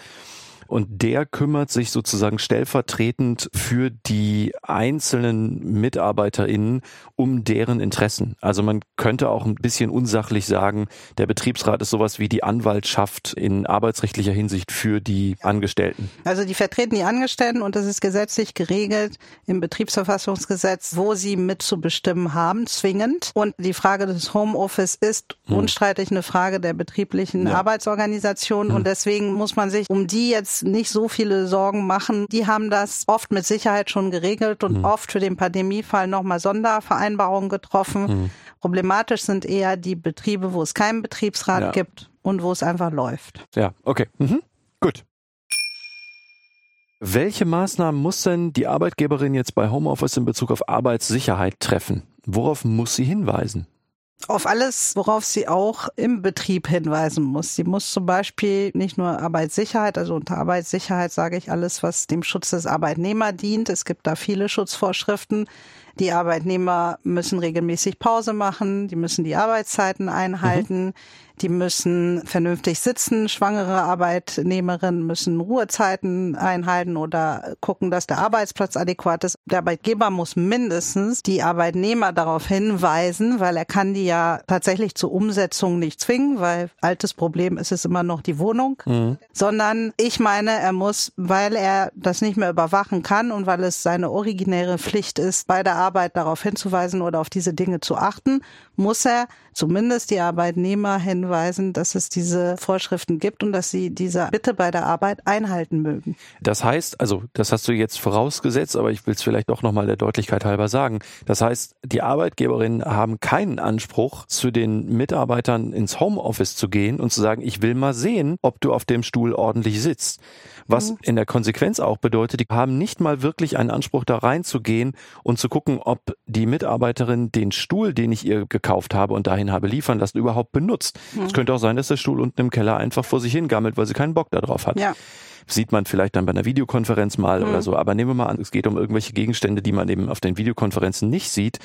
und der kümmert sich sozusagen stellvertretend für die einzelnen MitarbeiterInnen um deren Interessen. Also man könnte auch ein bisschen unsachlich sagen, der Betriebsrat ist sowas wie die Anwaltschaft in arbeitsrechtlicher Hinsicht für die Angestellten. Also die vertreten die Angestellten und das ist gesetzlich geregelt im Betriebsverfassungsgesetz, wo sie mitzubestimmen haben, zwingend. Und die Frage des Homeoffice ist hm. unstreitig eine Frage der betrieblichen ja. Arbeitsorganisation hm. und deswegen muss man sich um die jetzt nicht so viele Sorgen machen. Die haben das oft mit Sicherheit schon geregelt und mhm. oft für den Pandemiefall nochmal Sondervereinbarungen getroffen. Mhm. Problematisch sind eher die Betriebe, wo es keinen Betriebsrat ja. gibt und wo es einfach läuft. Ja, okay. Mhm. Gut. Welche Maßnahmen muss denn die Arbeitgeberin jetzt bei Homeoffice in Bezug auf Arbeitssicherheit treffen? Worauf muss sie hinweisen? Auf alles, worauf sie auch im Betrieb hinweisen muss. Sie muss zum Beispiel nicht nur Arbeitssicherheit, also unter Arbeitssicherheit sage ich alles, was dem Schutz des Arbeitnehmer dient. Es gibt da viele Schutzvorschriften. Die Arbeitnehmer müssen regelmäßig Pause machen, die müssen die Arbeitszeiten einhalten, mhm die müssen vernünftig sitzen. Schwangere Arbeitnehmerinnen müssen Ruhezeiten einhalten oder gucken, dass der Arbeitsplatz adäquat ist. Der Arbeitgeber muss mindestens die Arbeitnehmer darauf hinweisen, weil er kann die ja tatsächlich zur Umsetzung nicht zwingen, weil altes Problem ist es immer noch die Wohnung, mhm. sondern ich meine, er muss, weil er das nicht mehr überwachen kann und weil es seine originäre Pflicht ist, bei der Arbeit darauf hinzuweisen oder auf diese Dinge zu achten, muss er zumindest die Arbeitnehmer hinweisen, dass es diese Vorschriften gibt und dass sie diese Bitte bei der Arbeit einhalten mögen. Das heißt, also das hast du jetzt vorausgesetzt, aber ich will es vielleicht doch nochmal der Deutlichkeit halber sagen. Das heißt, die Arbeiitgeberinnen haben keinen Anspruch, zu den Mitarbeitern ins Homeoffice zu gehen und zu sagen, ich will mal sehen, ob du auf dem Stuhl ordentlich sitzt. Was mhm. in der Konsequenz auch bedeutet, die haben nicht mal wirklich einen Anspruch da reinzugehen und zu gucken, ob die Mitarbeiterin den Stuhl, den ich ihr gekauft habe und dahin habe liefern lassen, überhaupt benutzt. Es könnte auch sein, dass der Stuhl unten im Keller einfach vor sich hingammelt, weil sie keinen Bock darauf hat. Ja. Sieht man vielleicht dann bei einer Videokonferenz mal oder so. Aber nehmen wir mal an, es geht um irgendwelche Gegenstände, die man eben auf den Videokonferenzen nicht sieht.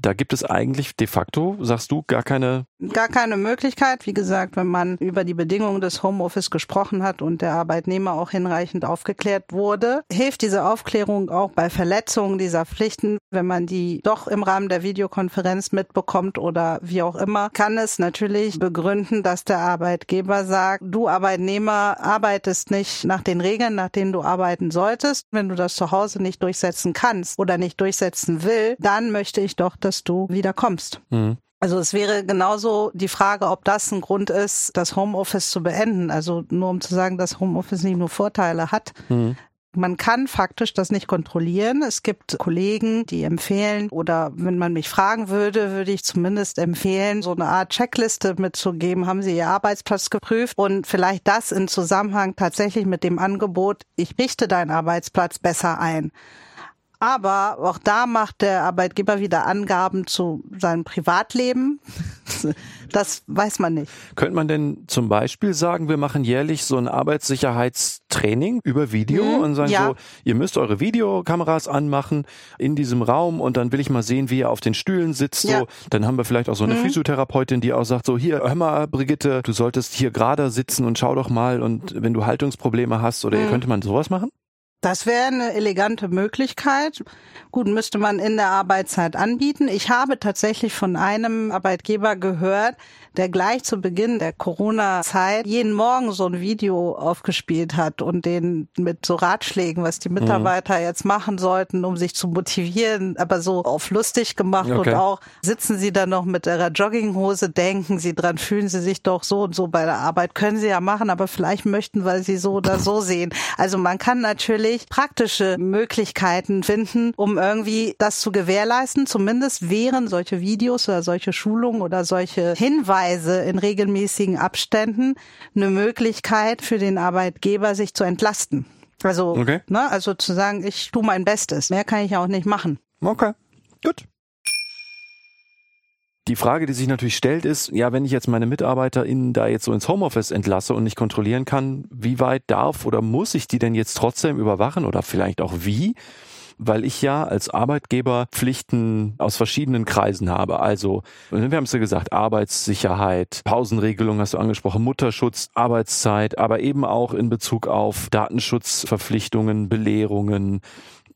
Da gibt es eigentlich de facto, sagst du, gar keine Gar keine Möglichkeit. Wie gesagt, wenn man über die Bedingungen des Homeoffice gesprochen hat und der Arbeitnehmer auch hinreichend aufgeklärt wurde, hilft diese Aufklärung auch bei Verletzungen dieser Pflichten, wenn man die doch im Rahmen der Videokonferenz mitbekommt oder wie auch immer, kann es natürlich begründen, dass der Arbeitgeber sagt, du Arbeitnehmer arbeitest nicht nach den Regeln, nach denen du arbeiten solltest. Wenn du das zu Hause nicht durchsetzen kannst oder nicht durchsetzen will, dann möchte ich doch, dass du wieder kommst. Mhm. Also es wäre genauso die Frage, ob das ein Grund ist, das Homeoffice zu beenden. Also nur um zu sagen, dass Homeoffice nicht nur Vorteile hat. Mhm. Man kann faktisch das nicht kontrollieren. Es gibt Kollegen, die empfehlen, oder wenn man mich fragen würde, würde ich zumindest empfehlen, so eine Art Checkliste mitzugeben. Haben Sie Ihr Arbeitsplatz geprüft? Und vielleicht das in Zusammenhang tatsächlich mit dem Angebot, ich richte deinen Arbeitsplatz besser ein. Aber auch da macht der Arbeitgeber wieder Angaben zu seinem Privatleben. [LAUGHS] Das weiß man nicht. Könnte man denn zum Beispiel sagen, wir machen jährlich so ein Arbeitssicherheitstraining über Video Mhm, und sagen ja. so, ihr müsst eure Videokameras anmachen in diesem Raum und dann will ich mal sehen, wie ihr auf den Stühlen sitzt. Ja. Mhm. So, dann haben wir vielleicht auch so eine Physiotherapeutin, die auch sagt so, hier, hör mal, Brigitte, du solltest hier gerade sitzen und schau doch mal und wenn du Haltungsprobleme hast oder Mhm. könnte man sowas machen? Das wäre eine elegante Möglichkeit. Gut, müsste man in der Arbeitszeit anbieten. Ich habe tatsächlich von einem Arbeitgeber gehört, der gleich zu Beginn der Corona-Zeit jeden Morgen so ein Video aufgespielt hat und den mit so Ratschlägen, was die Mitarbeiter jetzt machen sollten, um sich zu motivieren, aber so auf lustig gemacht Okay. und auch sitzen sie dann noch mit ihrer Jogginghose, denken sie dran, fühlen sie sich doch so und so bei der Arbeit, können sie ja machen, aber vielleicht möchten, weil sie so oder so sehen. Also man kann natürlich praktische Möglichkeiten finden, um irgendwie das zu gewährleisten. Zumindest wären solche Videos oder solche Schulungen oder solche Hinweise in regelmäßigen Abständen eine Möglichkeit für den Arbeitgeber, sich zu entlasten. Also, Okay. ne, also zu sagen, ich tue mein Bestes. Mehr kann ich auch nicht machen. Okay, gut. Die Frage, die sich natürlich stellt, ist, ja, wenn ich jetzt meine MitarbeiterInnen da jetzt so ins Homeoffice entlasse und nicht kontrollieren kann, wie weit darf oder muss ich die denn jetzt trotzdem überwachen oder vielleicht auch wie? Weil ich ja als Arbeitgeber Pflichten aus verschiedenen Kreisen habe. Also, wir haben es ja gesagt, Arbeitssicherheit, Pausenregelung hast du angesprochen, Mutterschutz, Arbeitszeit, aber eben auch in Bezug auf Datenschutzverpflichtungen, Belehrungen,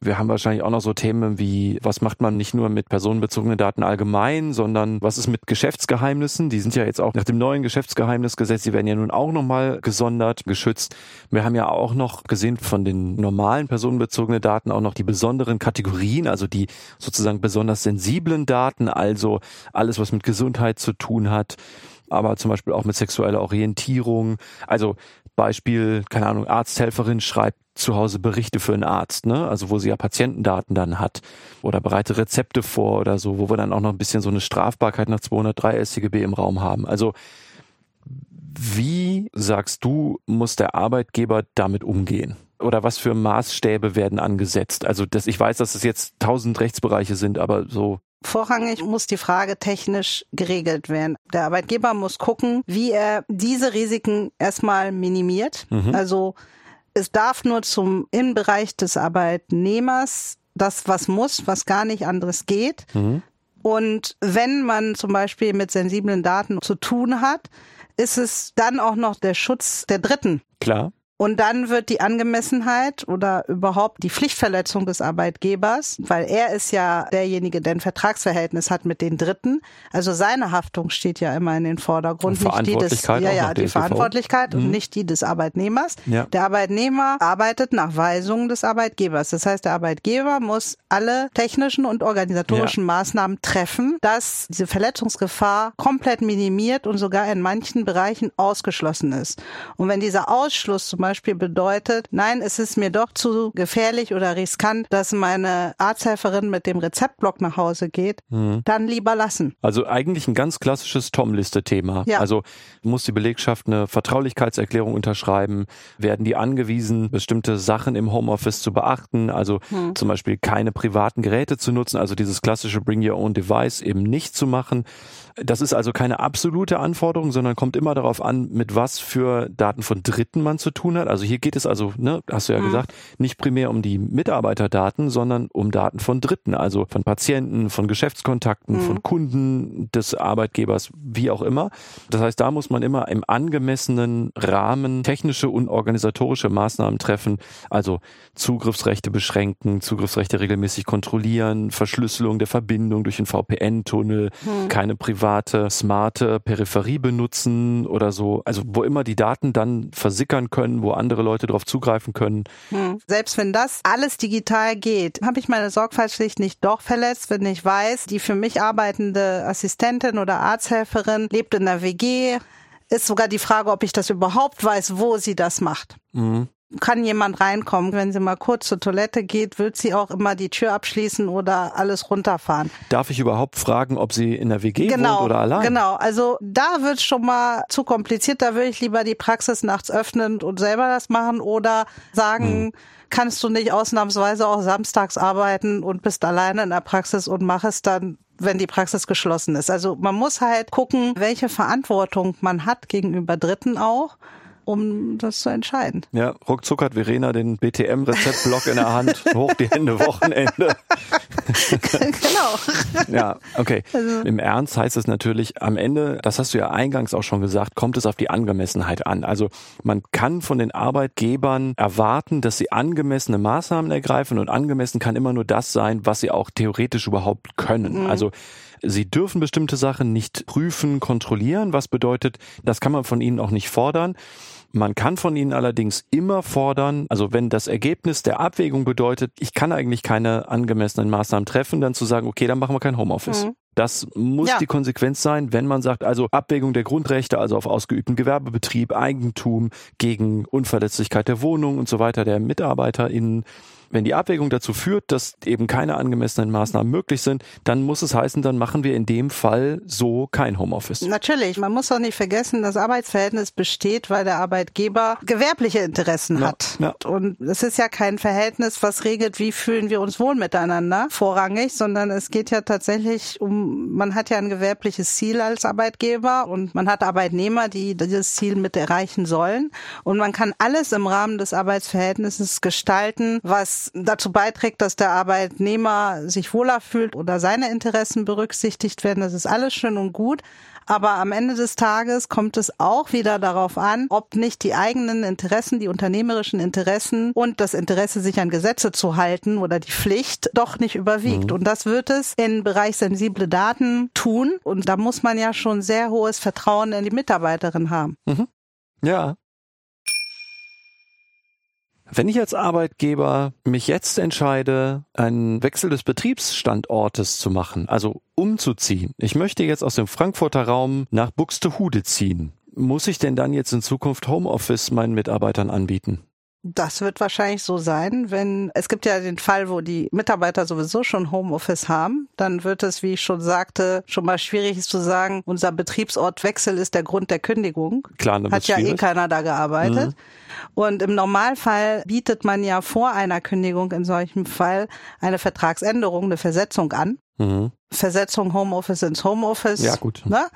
wir haben wahrscheinlich auch noch so Themen wie, was macht man nicht nur mit personenbezogenen Daten allgemein, sondern was ist mit Geschäftsgeheimnissen? Die sind ja jetzt auch nach dem neuen Geschäftsgeheimnisgesetz, die werden ja nun auch nochmal gesondert, geschützt. Wir haben ja auch noch gesehen von den normalen personenbezogenen Daten auch noch die besonderen Kategorien, also die sozusagen besonders sensiblen Daten, also alles, was mit Gesundheit zu tun hat aber zum Beispiel auch mit sexueller Orientierung. Also Beispiel, keine Ahnung, Arzthelferin schreibt zu Hause Berichte für einen Arzt, ne? Also wo sie ja Patientendaten dann hat oder bereite Rezepte vor oder so, wo wir dann auch noch ein bisschen so eine Strafbarkeit nach 203 StGB im Raum haben. Also wie sagst du, muss der Arbeitgeber damit umgehen? Oder was für Maßstäbe werden angesetzt? Also das, ich weiß, dass es jetzt tausend Rechtsbereiche sind, aber so Vorrangig muss die Frage technisch geregelt werden. Der Arbeitgeber muss gucken, wie er diese Risiken erstmal minimiert. Also es darf nur zum Innenbereich des Arbeitnehmers das, was muss, was gar nicht anderes geht. Und wenn man zum Beispiel mit sensiblen Daten zu tun hat, ist es dann auch noch der Schutz der Dritten. klar. Und dann wird die Angemessenheit oder überhaupt die Pflichtverletzung des Arbeitgebers, weil er ist ja derjenige, der ein Vertragsverhältnis hat mit den Dritten. Also seine Haftung steht ja immer in den Vordergrund, Und nicht die des, Verantwortlichkeit ja, ja, die DSGVO. Verantwortlichkeit und nicht die des Arbeitnehmers. Ja. Der Arbeitnehmer arbeitet nach Weisungen des Arbeitgebers. Das heißt, der Arbeitgeber muss alle technischen und organisatorischen Maßnahmen treffen, dass diese Verletzungsgefahr komplett minimiert und sogar in manchen Bereichen ausgeschlossen ist. Und wenn dieser Ausschluss zum Beispiel bedeutet, nein, es ist mir doch zu gefährlich oder riskant, dass meine Arzthelferin mit dem Rezeptblock nach Hause geht, mhm. dann lieber lassen. Also eigentlich ein ganz klassisches Tom-Liste-Thema. Ja. Also muss die Belegschaft eine Vertraulichkeitserklärung unterschreiben, werden die angewiesen, bestimmte Sachen im Homeoffice zu beachten, also mhm. zum Beispiel keine privaten Geräte zu nutzen, also dieses klassische Bring Your Own Device eben nicht zu machen. Das ist also keine absolute Anforderung, sondern kommt immer darauf an, mit was für Daten von Dritten man zu tun hat. Also hier geht es also, ne, hast du ja mhm. gesagt, nicht primär um die Mitarbeiterdaten, sondern um Daten von Dritten, also von Patienten, von Geschäftskontakten, mhm. von Kunden des Arbeitgebers, wie auch immer. Das heißt, da muss man immer im angemessenen Rahmen technische und organisatorische Maßnahmen treffen, also Zugriffsrechte beschränken, Zugriffsrechte regelmäßig kontrollieren, Verschlüsselung der Verbindung durch den VPN-Tunnel, mhm. keine private private, smarte Peripherie benutzen oder so. Also wo immer die Daten dann versickern können, wo andere Leute darauf zugreifen können. Hm. Selbst wenn das alles digital geht, habe ich meine Sorgfaltspflicht nicht doch verletzt, wenn ich weiß, die für mich arbeitende Assistentin oder Arzthelferin lebt in der WG, ist sogar die Frage, ob ich das überhaupt weiß, wo sie das macht. Mhm kann jemand reinkommen. Wenn sie mal kurz zur Toilette geht, wird sie auch immer die Tür abschließen oder alles runterfahren. Darf ich überhaupt fragen, ob sie in der WG genau, wohnt oder allein? Genau, also da wird schon mal zu kompliziert. Da würde ich lieber die Praxis nachts öffnen und selber das machen oder sagen, hm. kannst du nicht ausnahmsweise auch samstags arbeiten und bist alleine in der Praxis und mach es dann wenn die Praxis geschlossen ist. Also man muss halt gucken, welche Verantwortung man hat gegenüber Dritten auch um das zu entscheiden. Ja, ruckzuck hat Verena den BTM-Rezeptblock in der Hand. Hoch die Hände, Wochenende. [LAUGHS] genau. Ja, okay. Also. Im Ernst heißt es natürlich, am Ende, das hast du ja eingangs auch schon gesagt, kommt es auf die Angemessenheit an. Also man kann von den Arbeitgebern erwarten, dass sie angemessene Maßnahmen ergreifen und angemessen kann immer nur das sein, was sie auch theoretisch überhaupt können. Mhm. Also Sie dürfen bestimmte Sachen nicht prüfen, kontrollieren, was bedeutet, das kann man von ihnen auch nicht fordern. Man kann von ihnen allerdings immer fordern, also wenn das Ergebnis der Abwägung bedeutet, ich kann eigentlich keine angemessenen Maßnahmen treffen, dann zu sagen, okay, dann machen wir kein Homeoffice. Mhm. Das muss ja. die Konsequenz sein, wenn man sagt, also Abwägung der Grundrechte, also auf ausgeübten Gewerbebetrieb, Eigentum gegen Unverletzlichkeit der Wohnung und so weiter der MitarbeiterInnen wenn die Abwägung dazu führt, dass eben keine angemessenen Maßnahmen möglich sind, dann muss es heißen, dann machen wir in dem Fall so kein Homeoffice. Natürlich, man muss auch nicht vergessen, das Arbeitsverhältnis besteht, weil der Arbeitgeber gewerbliche Interessen ja, hat. Ja. Und es ist ja kein Verhältnis, was regelt, wie fühlen wir uns wohl miteinander, vorrangig, sondern es geht ja tatsächlich um, man hat ja ein gewerbliches Ziel als Arbeitgeber und man hat Arbeitnehmer, die dieses Ziel mit erreichen sollen. Und man kann alles im Rahmen des Arbeitsverhältnisses gestalten, was dazu beiträgt, dass der Arbeitnehmer sich wohler fühlt oder seine Interessen berücksichtigt werden. Das ist alles schön und gut. Aber am Ende des Tages kommt es auch wieder darauf an, ob nicht die eigenen Interessen, die unternehmerischen Interessen und das Interesse, sich an Gesetze zu halten oder die Pflicht doch nicht überwiegt. Mhm. Und das wird es im Bereich sensible Daten tun. Und da muss man ja schon sehr hohes Vertrauen in die Mitarbeiterin haben. Mhm. Ja, wenn ich als Arbeitgeber mich jetzt entscheide, einen Wechsel des Betriebsstandortes zu machen, also umzuziehen, ich möchte jetzt aus dem Frankfurter Raum nach Buxtehude ziehen, muss ich denn dann jetzt in Zukunft Homeoffice meinen Mitarbeitern anbieten? Das wird wahrscheinlich so sein, wenn es gibt ja den Fall, wo die Mitarbeiter sowieso schon Homeoffice haben, dann wird es, wie ich schon sagte, schon mal schwierig zu sagen, unser Betriebsortwechsel ist der Grund der Kündigung. Klar, Hat ja eh keiner da gearbeitet. Mhm. Und im Normalfall bietet man ja vor einer Kündigung in solchem Fall eine Vertragsänderung, eine Versetzung an. Mhm. Versetzung Homeoffice ins Homeoffice. Ja, gut. Ne?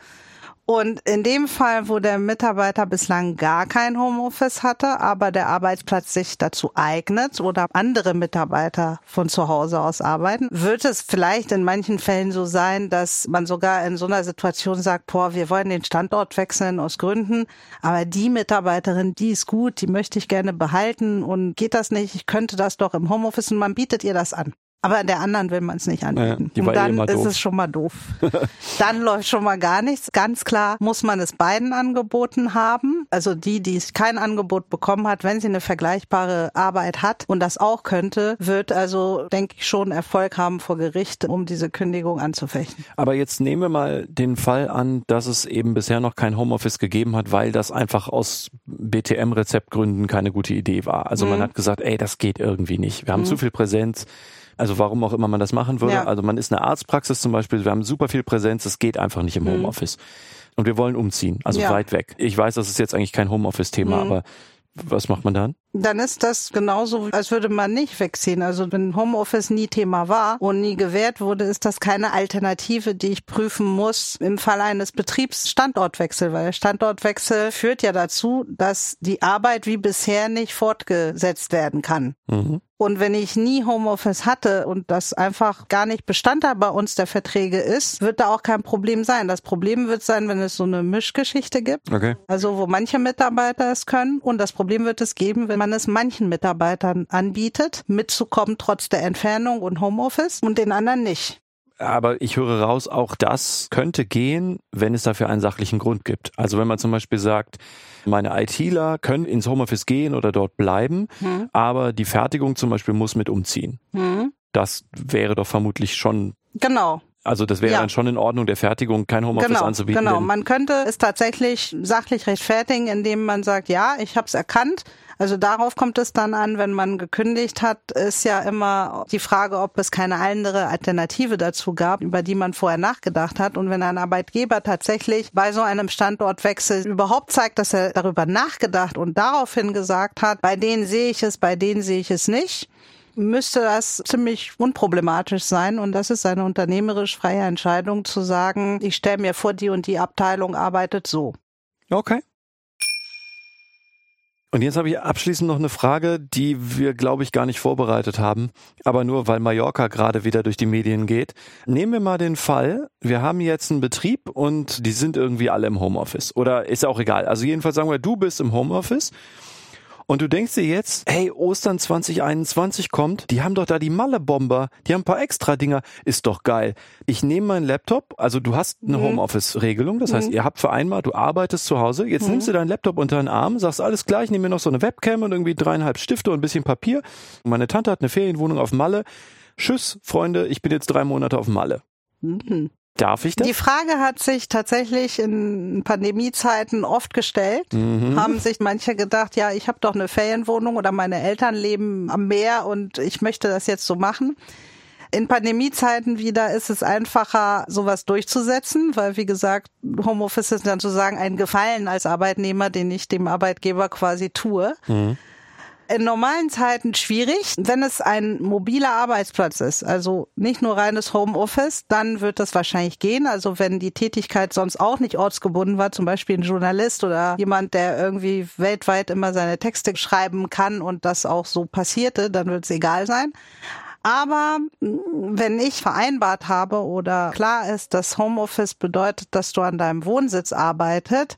Und in dem Fall, wo der Mitarbeiter bislang gar kein Homeoffice hatte, aber der Arbeitsplatz sich dazu eignet oder andere Mitarbeiter von zu Hause aus arbeiten, wird es vielleicht in manchen Fällen so sein, dass man sogar in so einer Situation sagt, boah, wir wollen den Standort wechseln aus Gründen, aber die Mitarbeiterin, die ist gut, die möchte ich gerne behalten. Und geht das nicht, ich könnte das doch im Homeoffice und man bietet ihr das an. Aber der anderen will man es nicht anbieten. Ja, und dann eh ist doof. es schon mal doof. [LAUGHS] dann läuft schon mal gar nichts. Ganz klar muss man es beiden angeboten haben. Also die, die kein Angebot bekommen hat, wenn sie eine vergleichbare Arbeit hat und das auch könnte, wird also, denke ich, schon Erfolg haben vor Gericht, um diese Kündigung anzufechten. Aber jetzt nehmen wir mal den Fall an, dass es eben bisher noch kein Homeoffice gegeben hat, weil das einfach aus BTM-Rezeptgründen keine gute Idee war. Also man Mhm. hat gesagt, ey, das geht irgendwie nicht. Wir haben zu viel Präsenz. Also warum auch immer man das machen würde. Ja. Also man ist eine Arztpraxis zum Beispiel, wir haben super viel Präsenz, es geht einfach nicht im Homeoffice. Und wir wollen umziehen, also Mhm. Ja. weit weg. Ich weiß, das ist jetzt eigentlich kein Homeoffice-Thema, Mhm. aber was macht man dann? Dann ist das genauso, als würde man nicht wegziehen. Also wenn Homeoffice nie Thema war und nie gewährt wurde, ist das keine Alternative, die ich prüfen muss im Fall eines Betriebsstandortwechsels, weil der Standortwechsel führt ja dazu, dass die Arbeit wie bisher nicht fortgesetzt werden kann. Mhm. Und wenn ich nie Homeoffice hatte und das einfach gar nicht Bestandteil bei uns der Verträge ist, wird da auch kein Problem sein. Das Problem wird sein, wenn es so eine Mischgeschichte gibt. Okay. Also wo manche Mitarbeiter es können und das Problem wird es geben, wenn man es manchen Mitarbeitern anbietet, mitzukommen trotz der Entfernung und Homeoffice und den anderen nicht. Aber ich höre raus, auch das könnte gehen, wenn es dafür einen sachlichen Grund gibt. Also wenn man zum Beispiel sagt, meine ITler können ins Homeoffice gehen oder dort bleiben, Hm. aber die Fertigung zum Beispiel muss mit umziehen. Hm. Das wäre doch vermutlich schon, Genau, also das wäre Ja. dann schon in Ordnung, der Fertigung kein Homeoffice genau, anzubieten. genau. Man könnte es tatsächlich sachlich rechtfertigen, indem man sagt, ja, ich habe es erkannt. Also darauf kommt es dann an, wenn man gekündigt hat, ist ja immer die Frage, ob es keine andere Alternative dazu gab, über die man vorher nachgedacht hat. Und wenn ein Arbeitgeber tatsächlich bei so einem Standortwechsel überhaupt zeigt, dass er darüber nachgedacht und daraufhin gesagt hat, bei denen sehe ich es, bei denen sehe ich es nicht, müsste das ziemlich unproblematisch sein. Und das ist eine unternehmerisch freie Entscheidung zu sagen, ich stelle mir vor, die und die Abteilung arbeitet so. Okay. Und jetzt habe ich abschließend noch eine Frage, die wir, glaube ich, gar nicht vorbereitet haben, aber nur weil Mallorca gerade wieder durch die Medien geht. Nehmen wir mal den Fall, wir haben jetzt einen Betrieb und die sind irgendwie alle im Homeoffice. Oder ist auch egal. Also jedenfalls sagen wir, du bist im Homeoffice und du denkst dir jetzt, hey, Ostern 2021 kommt, die haben doch da die Malle-Bomber, die haben ein paar extra Dinger, ist doch geil. Ich nehme meinen Laptop, also du hast eine Mhm. Homeoffice-Regelung, das heißt, ihr habt vereinbart, du arbeitest zu Hause, jetzt Mhm. nimmst du deinen Laptop unter den Arm, sagst alles gleich, nimm mir noch so eine Webcam und irgendwie dreieinhalb Stifte und ein bisschen Papier. Meine Tante hat eine Ferienwohnung auf Malle. Tschüss, Freunde, ich bin jetzt drei Monate auf Malle. Mhm. Darf ich das? Die Frage hat sich tatsächlich in Pandemiezeiten oft gestellt. Mhm. Haben sich manche gedacht, ja, ich habe doch eine Ferienwohnung oder meine Eltern leben am Meer und ich möchte das jetzt so machen. In Pandemiezeiten wieder ist es einfacher, sowas durchzusetzen, weil wie gesagt, Homeoffice ist dann sozusagen ein Gefallen als Arbeitnehmer, den ich dem Arbeitgeber quasi tue. Mhm. In normalen Zeiten schwierig. Wenn es ein mobiler Arbeitsplatz ist, also nicht nur reines Homeoffice, dann wird das wahrscheinlich gehen. Also wenn die Tätigkeit sonst auch nicht ortsgebunden war, zum Beispiel ein Journalist oder jemand, der irgendwie weltweit immer seine Texte schreiben kann und das auch so passierte, dann wird es egal sein. Aber mh, wenn ich vereinbart habe oder klar ist, dass Homeoffice bedeutet, dass du an deinem Wohnsitz arbeitet,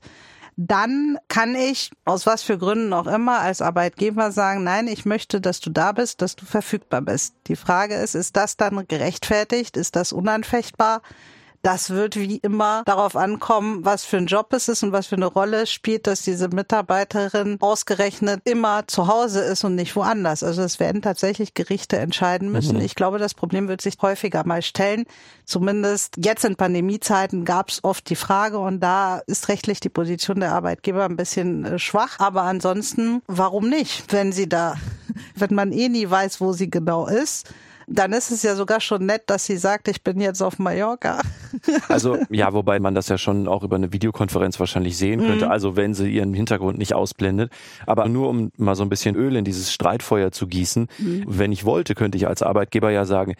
dann kann ich aus was für Gründen auch immer als Arbeitgeber sagen, nein, ich möchte, dass du da bist, dass du verfügbar bist. Die Frage ist, ist das dann gerechtfertigt? Ist das unanfechtbar? Das wird wie immer darauf ankommen, was für ein Job es ist und was für eine Rolle es spielt, dass diese Mitarbeiterin ausgerechnet immer zu Hause ist und nicht woanders. Also es werden tatsächlich Gerichte entscheiden müssen. Ich glaube, das Problem wird sich häufiger mal stellen. Zumindest jetzt in Pandemiezeiten gab es oft die Frage und da ist rechtlich die Position der Arbeitgeber ein bisschen äh, schwach. Aber ansonsten, warum nicht, wenn sie da, [LAUGHS] wenn man eh nie weiß, wo sie genau ist? Dann ist es ja sogar schon nett, dass sie sagt, ich bin jetzt auf Mallorca. [LAUGHS] Also ja, wobei man das ja schon auch über eine Videokonferenz wahrscheinlich sehen Mhm. könnte, also wenn sie ihren Hintergrund nicht ausblendet. Aber nur um mal so ein bisschen Öl in dieses Streitfeuer zu gießen, Mhm. wenn ich wollte, könnte ich als Arbeitgeber ja sagen,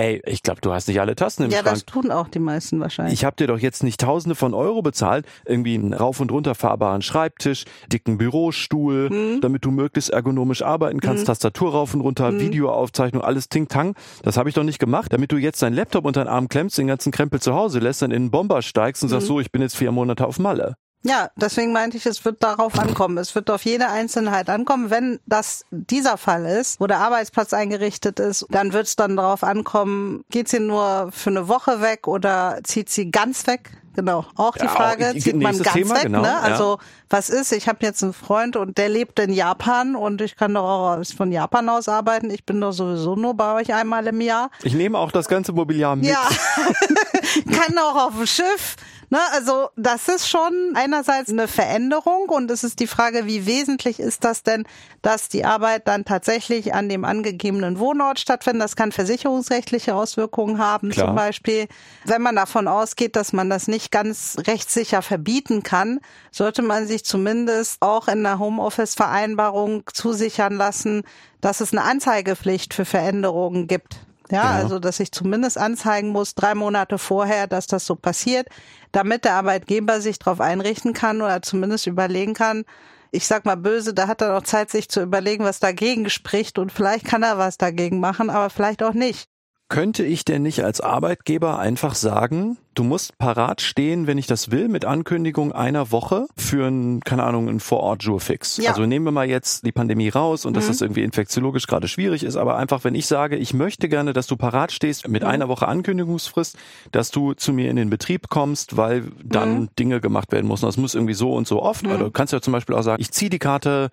ey, ich glaube, du hast nicht alle Tasten im Ja, Schrank. das tun auch die meisten wahrscheinlich. Ich habe dir doch jetzt nicht Tausende von Euro bezahlt, irgendwie einen rauf und runter fahrbaren Schreibtisch, dicken Bürostuhl, Mhm. damit du möglichst ergonomisch arbeiten kannst, Tastatur rauf und runter, Mhm. Videoaufzeichnung, alles Ting-Tang. Das habe ich doch nicht gemacht, damit du jetzt deinen Laptop unter den Arm klemmst, den ganzen Krempel zu Hause lässt, dann in den Bomber steigst und sagst, Mhm. so, ich bin jetzt vier Monate auf Malle. Ja, deswegen meinte ich, es wird darauf ankommen. Es wird auf jede Einzelheit ankommen. Wenn das dieser Fall ist, wo der Arbeitsplatz eingerichtet ist, dann wird es dann darauf ankommen, geht sie nur für eine Woche weg oder zieht sie ganz weg? Genau, auch die Ja, Frage, zieht man ganz Thema, weg, genau, ne? ja. Also was ist, ich habe jetzt einen Freund und der lebt in Japan und ich kann doch auch von Japan aus arbeiten. Ich bin doch sowieso nur bei euch einmal im Jahr. Ich nehme auch das ganze Mobiliar mit. Ja, [LAUGHS] kann auch auf dem Schiff. Ne, also das ist schon einerseits eine Veränderung und es ist die Frage, wie wesentlich ist das denn, dass die Arbeit dann tatsächlich an dem angegebenen Wohnort stattfindet. Das kann versicherungsrechtliche Auswirkungen haben, Klar. zum Beispiel. Wenn man davon ausgeht, dass man das nicht ganz rechtssicher verbieten kann, sollte man sich zumindest auch in der Homeoffice-Vereinbarung zusichern lassen, dass es eine Anzeigepflicht für Veränderungen gibt. Ja, Ja. also dass ich zumindest anzeigen muss, drei Monate vorher, dass das so passiert, damit der Arbeitgeber sich darauf einrichten kann oder zumindest überlegen kann, ich sag mal böse, da hat er noch Zeit, sich zu überlegen, was dagegen spricht und vielleicht kann er was dagegen machen, aber vielleicht auch nicht. Könnte ich denn nicht als Arbeitgeber einfach sagen, du musst parat stehen, wenn ich das will, mit Ankündigung einer Woche für ein, keine Ahnung, ein Vorort-Jurfix? Ja. Also nehmen wir mal jetzt die Pandemie raus und dass das irgendwie infektiologisch gerade schwierig ist, aber einfach, wenn ich sage, ich möchte gerne, dass du parat stehst mit einer Woche Ankündigungsfrist, dass du zu mir in den Betrieb kommst, weil dann Dinge gemacht werden müssen. Das muss irgendwie so und so oft. Also du kannst ja zum Beispiel auch sagen, ich ziehe die Karte,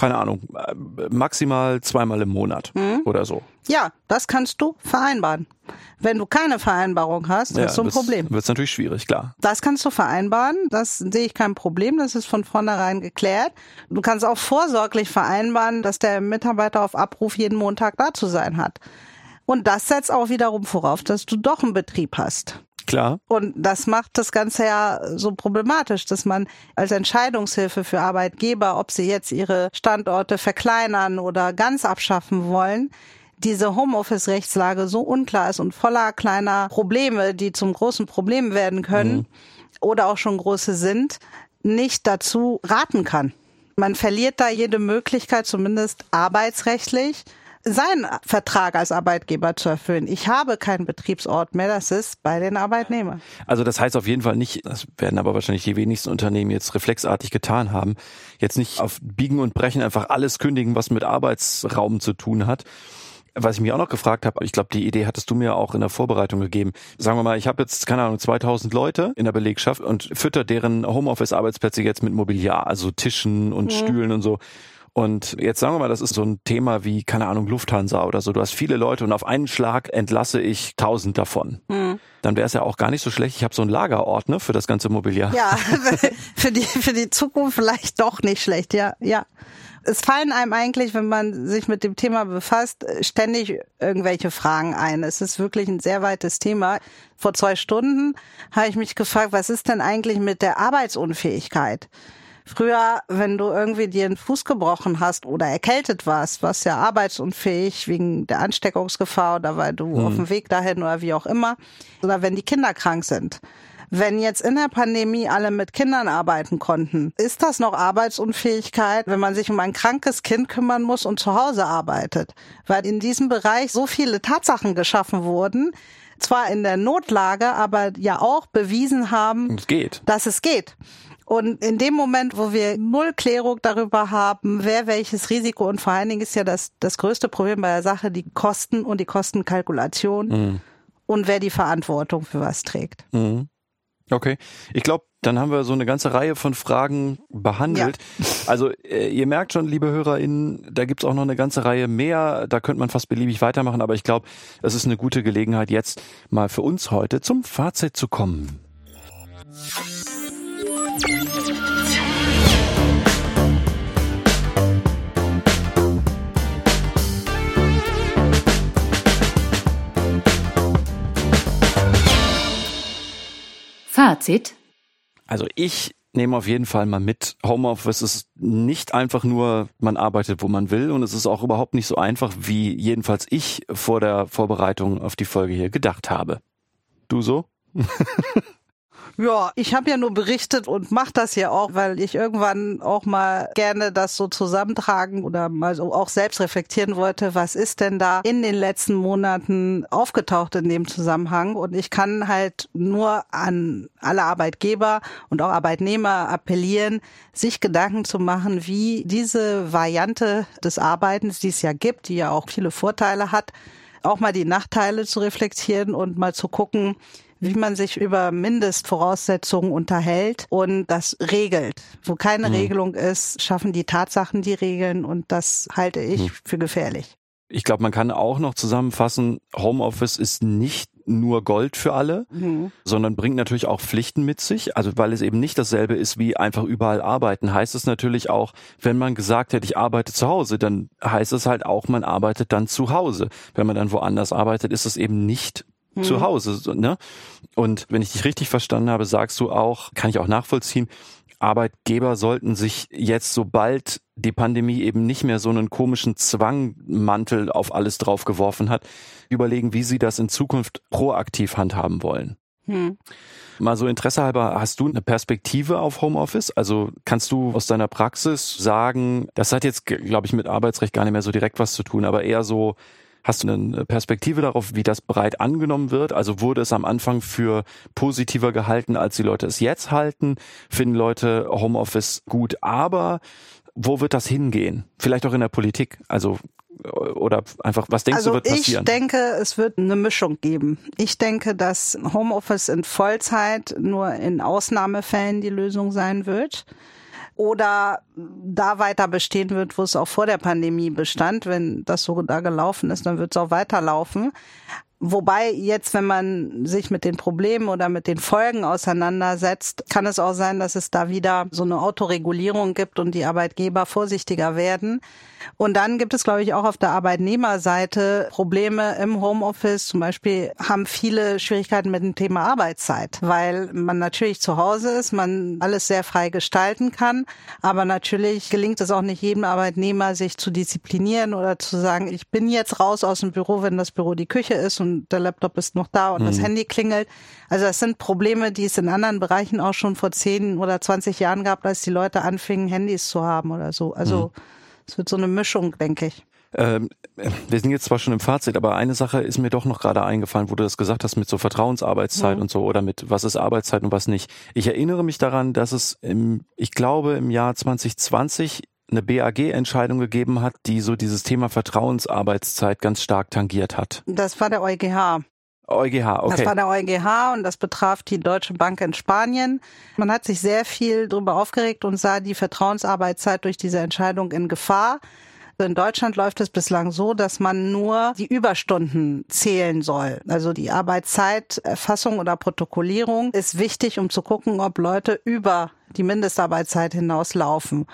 keine Ahnung, maximal zweimal im Monat oder so. Ja, das kannst du vereinbaren. Wenn du keine Vereinbarung hast, hast du ein Problem. Wird es natürlich schwierig, klar. Das kannst du vereinbaren, das sehe ich kein Problem, das ist von vornherein geklärt. Du kannst auch vorsorglich vereinbaren, dass der Mitarbeiter auf Abruf jeden Montag da zu sein hat. Und das setzt auch wiederum voraus, dass du doch einen Betrieb hast. Klar. Und das macht das Ganze ja so problematisch, dass man als Entscheidungshilfe für Arbeitgeber, ob sie jetzt ihre Standorte verkleinern oder ganz abschaffen wollen, diese Homeoffice-Rechtslage so unklar ist und voller kleiner Probleme, die zum großen Problem werden können oder auch schon große sind, nicht dazu raten kann. Man verliert da jede Möglichkeit, zumindest arbeitsrechtlich, seinen Vertrag als Arbeitgeber zu erfüllen. Ich habe keinen Betriebsort mehr, das ist bei den Arbeitnehmern. Also das heißt auf jeden Fall nicht, das werden aber wahrscheinlich die wenigsten Unternehmen jetzt reflexartig getan haben, jetzt nicht auf Biegen und Brechen einfach alles kündigen, was mit Arbeitsraum zu tun hat. Was ich mir auch noch gefragt habe, ich glaube, die Idee hattest du mir auch in der Vorbereitung gegeben. Sagen wir mal, ich habe jetzt, keine Ahnung, 2000 Leute in der Belegschaft und fütter deren Homeoffice-Arbeitsplätze jetzt mit Mobiliar, also Tischen und Stühlen und so. Und jetzt sagen wir mal, das ist so ein Thema wie, keine Ahnung, Lufthansa oder so. Du hast viele Leute und auf einen Schlag entlasse ich tausend davon. Dann wäre es ja auch gar nicht so schlecht. Ich habe so einen Lagerordner für das ganze Mobiliar. Ja, [LAUGHS] [LAUGHS] für die, für die Zukunft vielleicht doch nicht schlecht, ja, ja. Es fallen einem eigentlich, wenn man sich mit dem Thema befasst, ständig irgendwelche Fragen ein. Es ist wirklich ein sehr weites Thema. Vor zwei Stunden habe ich mich gefragt, was ist denn eigentlich mit der Arbeitsunfähigkeit? Früher, wenn du irgendwie dir einen Fuß gebrochen hast oder erkältet warst, warst ja arbeitsunfähig wegen der Ansteckungsgefahr oder weil du auf dem Weg dahin oder wie auch immer. Oder wenn die Kinder krank sind. Wenn jetzt in der Pandemie alle mit Kindern arbeiten konnten, ist das noch Arbeitsunfähigkeit, wenn man sich um ein krankes Kind kümmern muss und zu Hause arbeitet? Weil in diesem Bereich so viele Tatsachen geschaffen wurden, zwar in der Notlage, aber ja auch bewiesen haben, Es geht. dass es geht. Und in dem Moment, wo wir null Klärung darüber haben, wer welches Risiko und vor allen Dingen ist ja das, das größte Problem bei der Sache die Kosten und die Kostenkalkulation und wer die Verantwortung für was trägt. Mhm. Okay. Ich glaube, dann haben wir so eine ganze Reihe von Fragen behandelt. Also äh, ihr merkt schon, liebe HörerInnen, da gibt's auch noch eine ganze Reihe mehr. Da könnte man fast beliebig weitermachen, aber ich glaube, es ist eine gute Gelegenheit, jetzt mal für uns heute zum Fazit zu kommen. Fazit. Also ich nehme auf jeden Fall mal mit, Homeoffice ist nicht einfach nur, man arbeitet, wo man will und es ist auch überhaupt nicht so einfach, wie jedenfalls ich vor der Vorbereitung auf die Folge hier gedacht habe. Du so? [LAUGHS] Ja, ich habe ja nur berichtet und mache das ja auch, weil ich irgendwann auch mal gerne das so zusammentragen oder mal so auch selbst reflektieren wollte, was ist denn da in den letzten Monaten aufgetaucht in dem Zusammenhang. Und ich kann halt nur an alle Arbeitgeber und auch Arbeitnehmer appellieren, sich Gedanken zu machen, wie diese Variante des Arbeitens, die es ja gibt, die ja auch viele Vorteile hat, auch mal die Nachteile zu reflektieren und mal zu gucken, wie man sich über Mindestvoraussetzungen unterhält und das regelt. Wo keine mhm. Regelung ist, schaffen die Tatsachen die Regeln und das halte ich mhm. für gefährlich. Ich glaube, man kann auch noch zusammenfassen, Homeoffice ist nicht nur Gold für alle, mhm. sondern bringt natürlich auch Pflichten mit sich. Also weil es eben nicht dasselbe ist wie einfach überall arbeiten, heißt es natürlich auch, wenn man gesagt hätte, ich arbeite zu Hause, dann heißt es halt auch, man arbeitet dann zu Hause. Wenn man dann woanders arbeitet, ist es eben nicht mhm. zu Hause. Ne? Und wenn ich dich richtig verstanden habe, sagst du auch, kann ich auch nachvollziehen, Arbeitgeber sollten sich jetzt, sobald die Pandemie eben nicht mehr so einen komischen Zwangmantel auf alles draufgeworfen hat, überlegen, wie sie das in Zukunft proaktiv handhaben wollen. Hm. Mal so Interesse halber, hast du eine Perspektive auf Homeoffice? Also kannst du aus deiner Praxis sagen, das hat jetzt, glaube ich, mit Arbeitsrecht gar nicht mehr so direkt was zu tun, aber eher so, Hast du eine Perspektive darauf, wie das breit angenommen wird? Also wurde es am Anfang für positiver gehalten, als die Leute es jetzt halten? Finden Leute Homeoffice gut, aber wo wird das hingehen? Vielleicht auch in der Politik. Also oder einfach, was denkst also du wird passieren? Ich denke, es wird eine Mischung geben. Ich denke, dass Homeoffice in Vollzeit nur in Ausnahmefällen die Lösung sein wird oder da weiter bestehen wird, wo es auch vor der Pandemie bestand. Wenn das so da gelaufen ist, dann wird es auch weiterlaufen. Wobei jetzt, wenn man sich mit den Problemen oder mit den Folgen auseinandersetzt, kann es auch sein, dass es da wieder so eine Autoregulierung gibt und die Arbeitgeber vorsichtiger werden. Und dann gibt es, glaube ich, auch auf der Arbeitnehmerseite Probleme im Homeoffice. Zum Beispiel haben viele Schwierigkeiten mit dem Thema Arbeitszeit, weil man natürlich zu Hause ist, man alles sehr frei gestalten kann. Aber natürlich gelingt es auch nicht jedem Arbeitnehmer, sich zu disziplinieren oder zu sagen, ich bin jetzt raus aus dem Büro, wenn das Büro die Küche ist und der Laptop ist noch da und mhm. das Handy klingelt. Also das sind Probleme, die es in anderen Bereichen auch schon vor 10 oder 20 Jahren gab, als die Leute anfingen, Handys zu haben oder so. Also mhm. Es wird so eine Mischung, denke ich. Ähm, wir sind jetzt zwar schon im Fazit, aber eine Sache ist mir doch noch gerade eingefallen, wo du das gesagt hast mit so Vertrauensarbeitszeit mhm. und so oder mit was ist Arbeitszeit und was nicht. Ich erinnere mich daran, dass es im, ich glaube im Jahr 2020 eine BAG-Entscheidung gegeben hat, die so dieses Thema Vertrauensarbeitszeit ganz stark tangiert hat. Das war der EuGH. EuGH, okay. Das war der EuGH und das betraf die Deutsche Bank in Spanien. Man hat sich sehr viel darüber aufgeregt und sah die Vertrauensarbeitszeit durch diese Entscheidung in Gefahr. In Deutschland läuft es bislang so, dass man nur die Überstunden zählen soll. Also die Arbeitszeiterfassung oder Protokollierung ist wichtig, um zu gucken, ob Leute über die Mindestarbeitszeit hinauslaufen.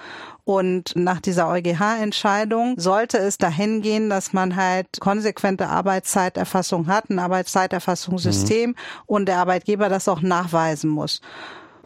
Und nach dieser EuGH-Entscheidung sollte es dahin gehen, dass man halt konsequente Arbeitszeiterfassung hat, ein Arbeitszeiterfassungssystem mhm. und der Arbeitgeber das auch nachweisen muss.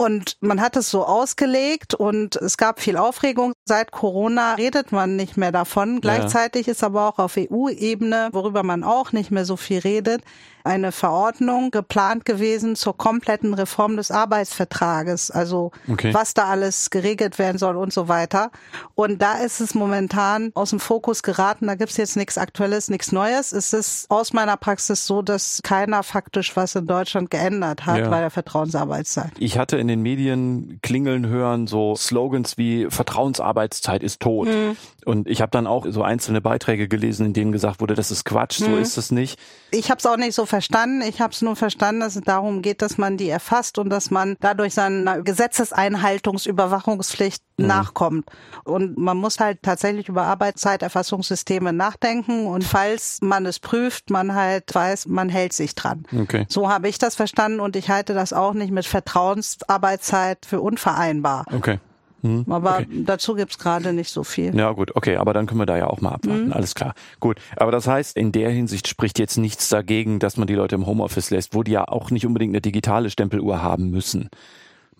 Und man hat es so ausgelegt und es gab viel Aufregung. Seit Corona redet man nicht mehr davon. Gleichzeitig ist aber auch auf EU-Ebene, worüber man auch nicht mehr so viel redet, eine Verordnung geplant gewesen zur kompletten Reform des Arbeitsvertrages, also okay. was da alles geregelt werden soll und so weiter. Und da ist es momentan aus dem Fokus geraten, da gibt's jetzt nichts Aktuelles, nichts Neues. Es ist aus meiner Praxis so, dass keiner faktisch was in Deutschland geändert hat ja. bei der Vertrauensarbeitszeit. Ich hatte in den Medien klingeln hören, so Slogans wie Vertrauensarbeitszeit ist tot. Mhm. Und ich habe dann auch so einzelne Beiträge gelesen, in denen gesagt wurde, das ist Quatsch, so mhm. ist es nicht. Ich habe es auch nicht so verstanden. Ich habe es nur verstanden, dass es darum geht, dass man die erfasst und dass man dadurch seiner Gesetzeseinhaltungsüberwachungspflicht mhm. nachkommt. Und man muss halt tatsächlich über Arbeitszeiterfassungssysteme nachdenken und falls man es prüft, man halt weiß, man hält sich dran. Okay. So habe ich das verstanden und ich halte das auch nicht mit Vertrauensarbeitszeit für unvereinbar. Okay. Hm, aber okay. dazu gibt's gerade nicht so viel. Ja gut, okay, aber dann können wir da ja auch mal abwarten, hm. alles klar. Gut, aber das heißt, in der Hinsicht spricht jetzt nichts dagegen, dass man die Leute im Homeoffice lässt, wo die ja auch nicht unbedingt eine digitale Stempeluhr haben müssen.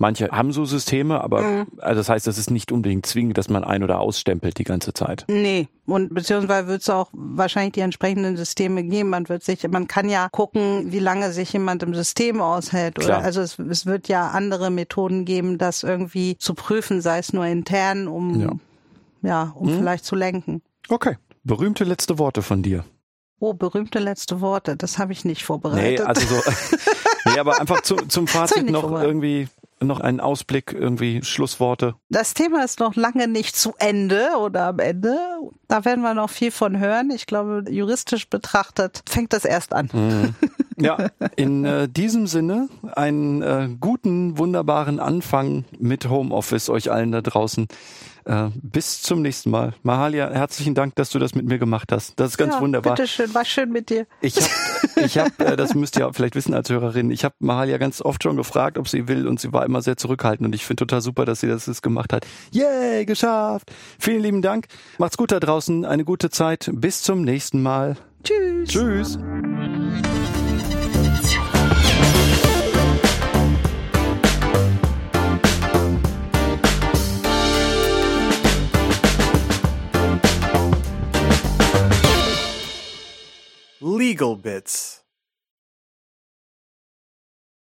Manche haben so Systeme, aber Mhm. also das heißt, das ist nicht unbedingt zwingend, dass man ein- oder ausstempelt die ganze Zeit. Nee, und beziehungsweise wird es auch wahrscheinlich die entsprechenden Systeme geben. Man wird sich, man kann ja gucken, wie lange sich jemand im System aushält. Oder also es, es wird ja andere Methoden geben, das irgendwie zu prüfen, sei es nur intern, um Ja. ja, um Mhm. vielleicht zu lenken. Okay. Berühmte letzte Worte von dir. Oh, berühmte letzte Worte, das habe ich nicht vorbereitet. Nee, also so. [LAUGHS] nee, aber einfach zu, zum [LAUGHS] Fazit noch irgendwie noch einen Ausblick, irgendwie Schlussworte. Das Thema ist noch lange nicht zu Ende oder am Ende. Da werden wir noch viel von hören. Ich glaube, juristisch betrachtet fängt das erst an. Mhm. [LAUGHS] [LAUGHS] Ja, in äh, diesem Sinne einen äh, guten, wunderbaren Anfang mit Homeoffice euch allen da draußen. Äh, bis zum nächsten Mal. Mahalia, herzlichen Dank, dass du das mit mir gemacht hast. Das ist ganz ja, wunderbar. Bitteschön, war schön mit dir. Ich habe, ich hab, äh, das müsst ihr auch vielleicht wissen als Hörerin, ich habe Mahalia ganz oft schon gefragt, ob sie will und sie war immer sehr zurückhaltend und ich finde total super, dass sie das jetzt gemacht hat. Yay, geschafft! Vielen lieben Dank. Macht's gut da draußen, eine gute Zeit. Bis zum nächsten Mal. Tschüss. Tschüss. Legal Bits.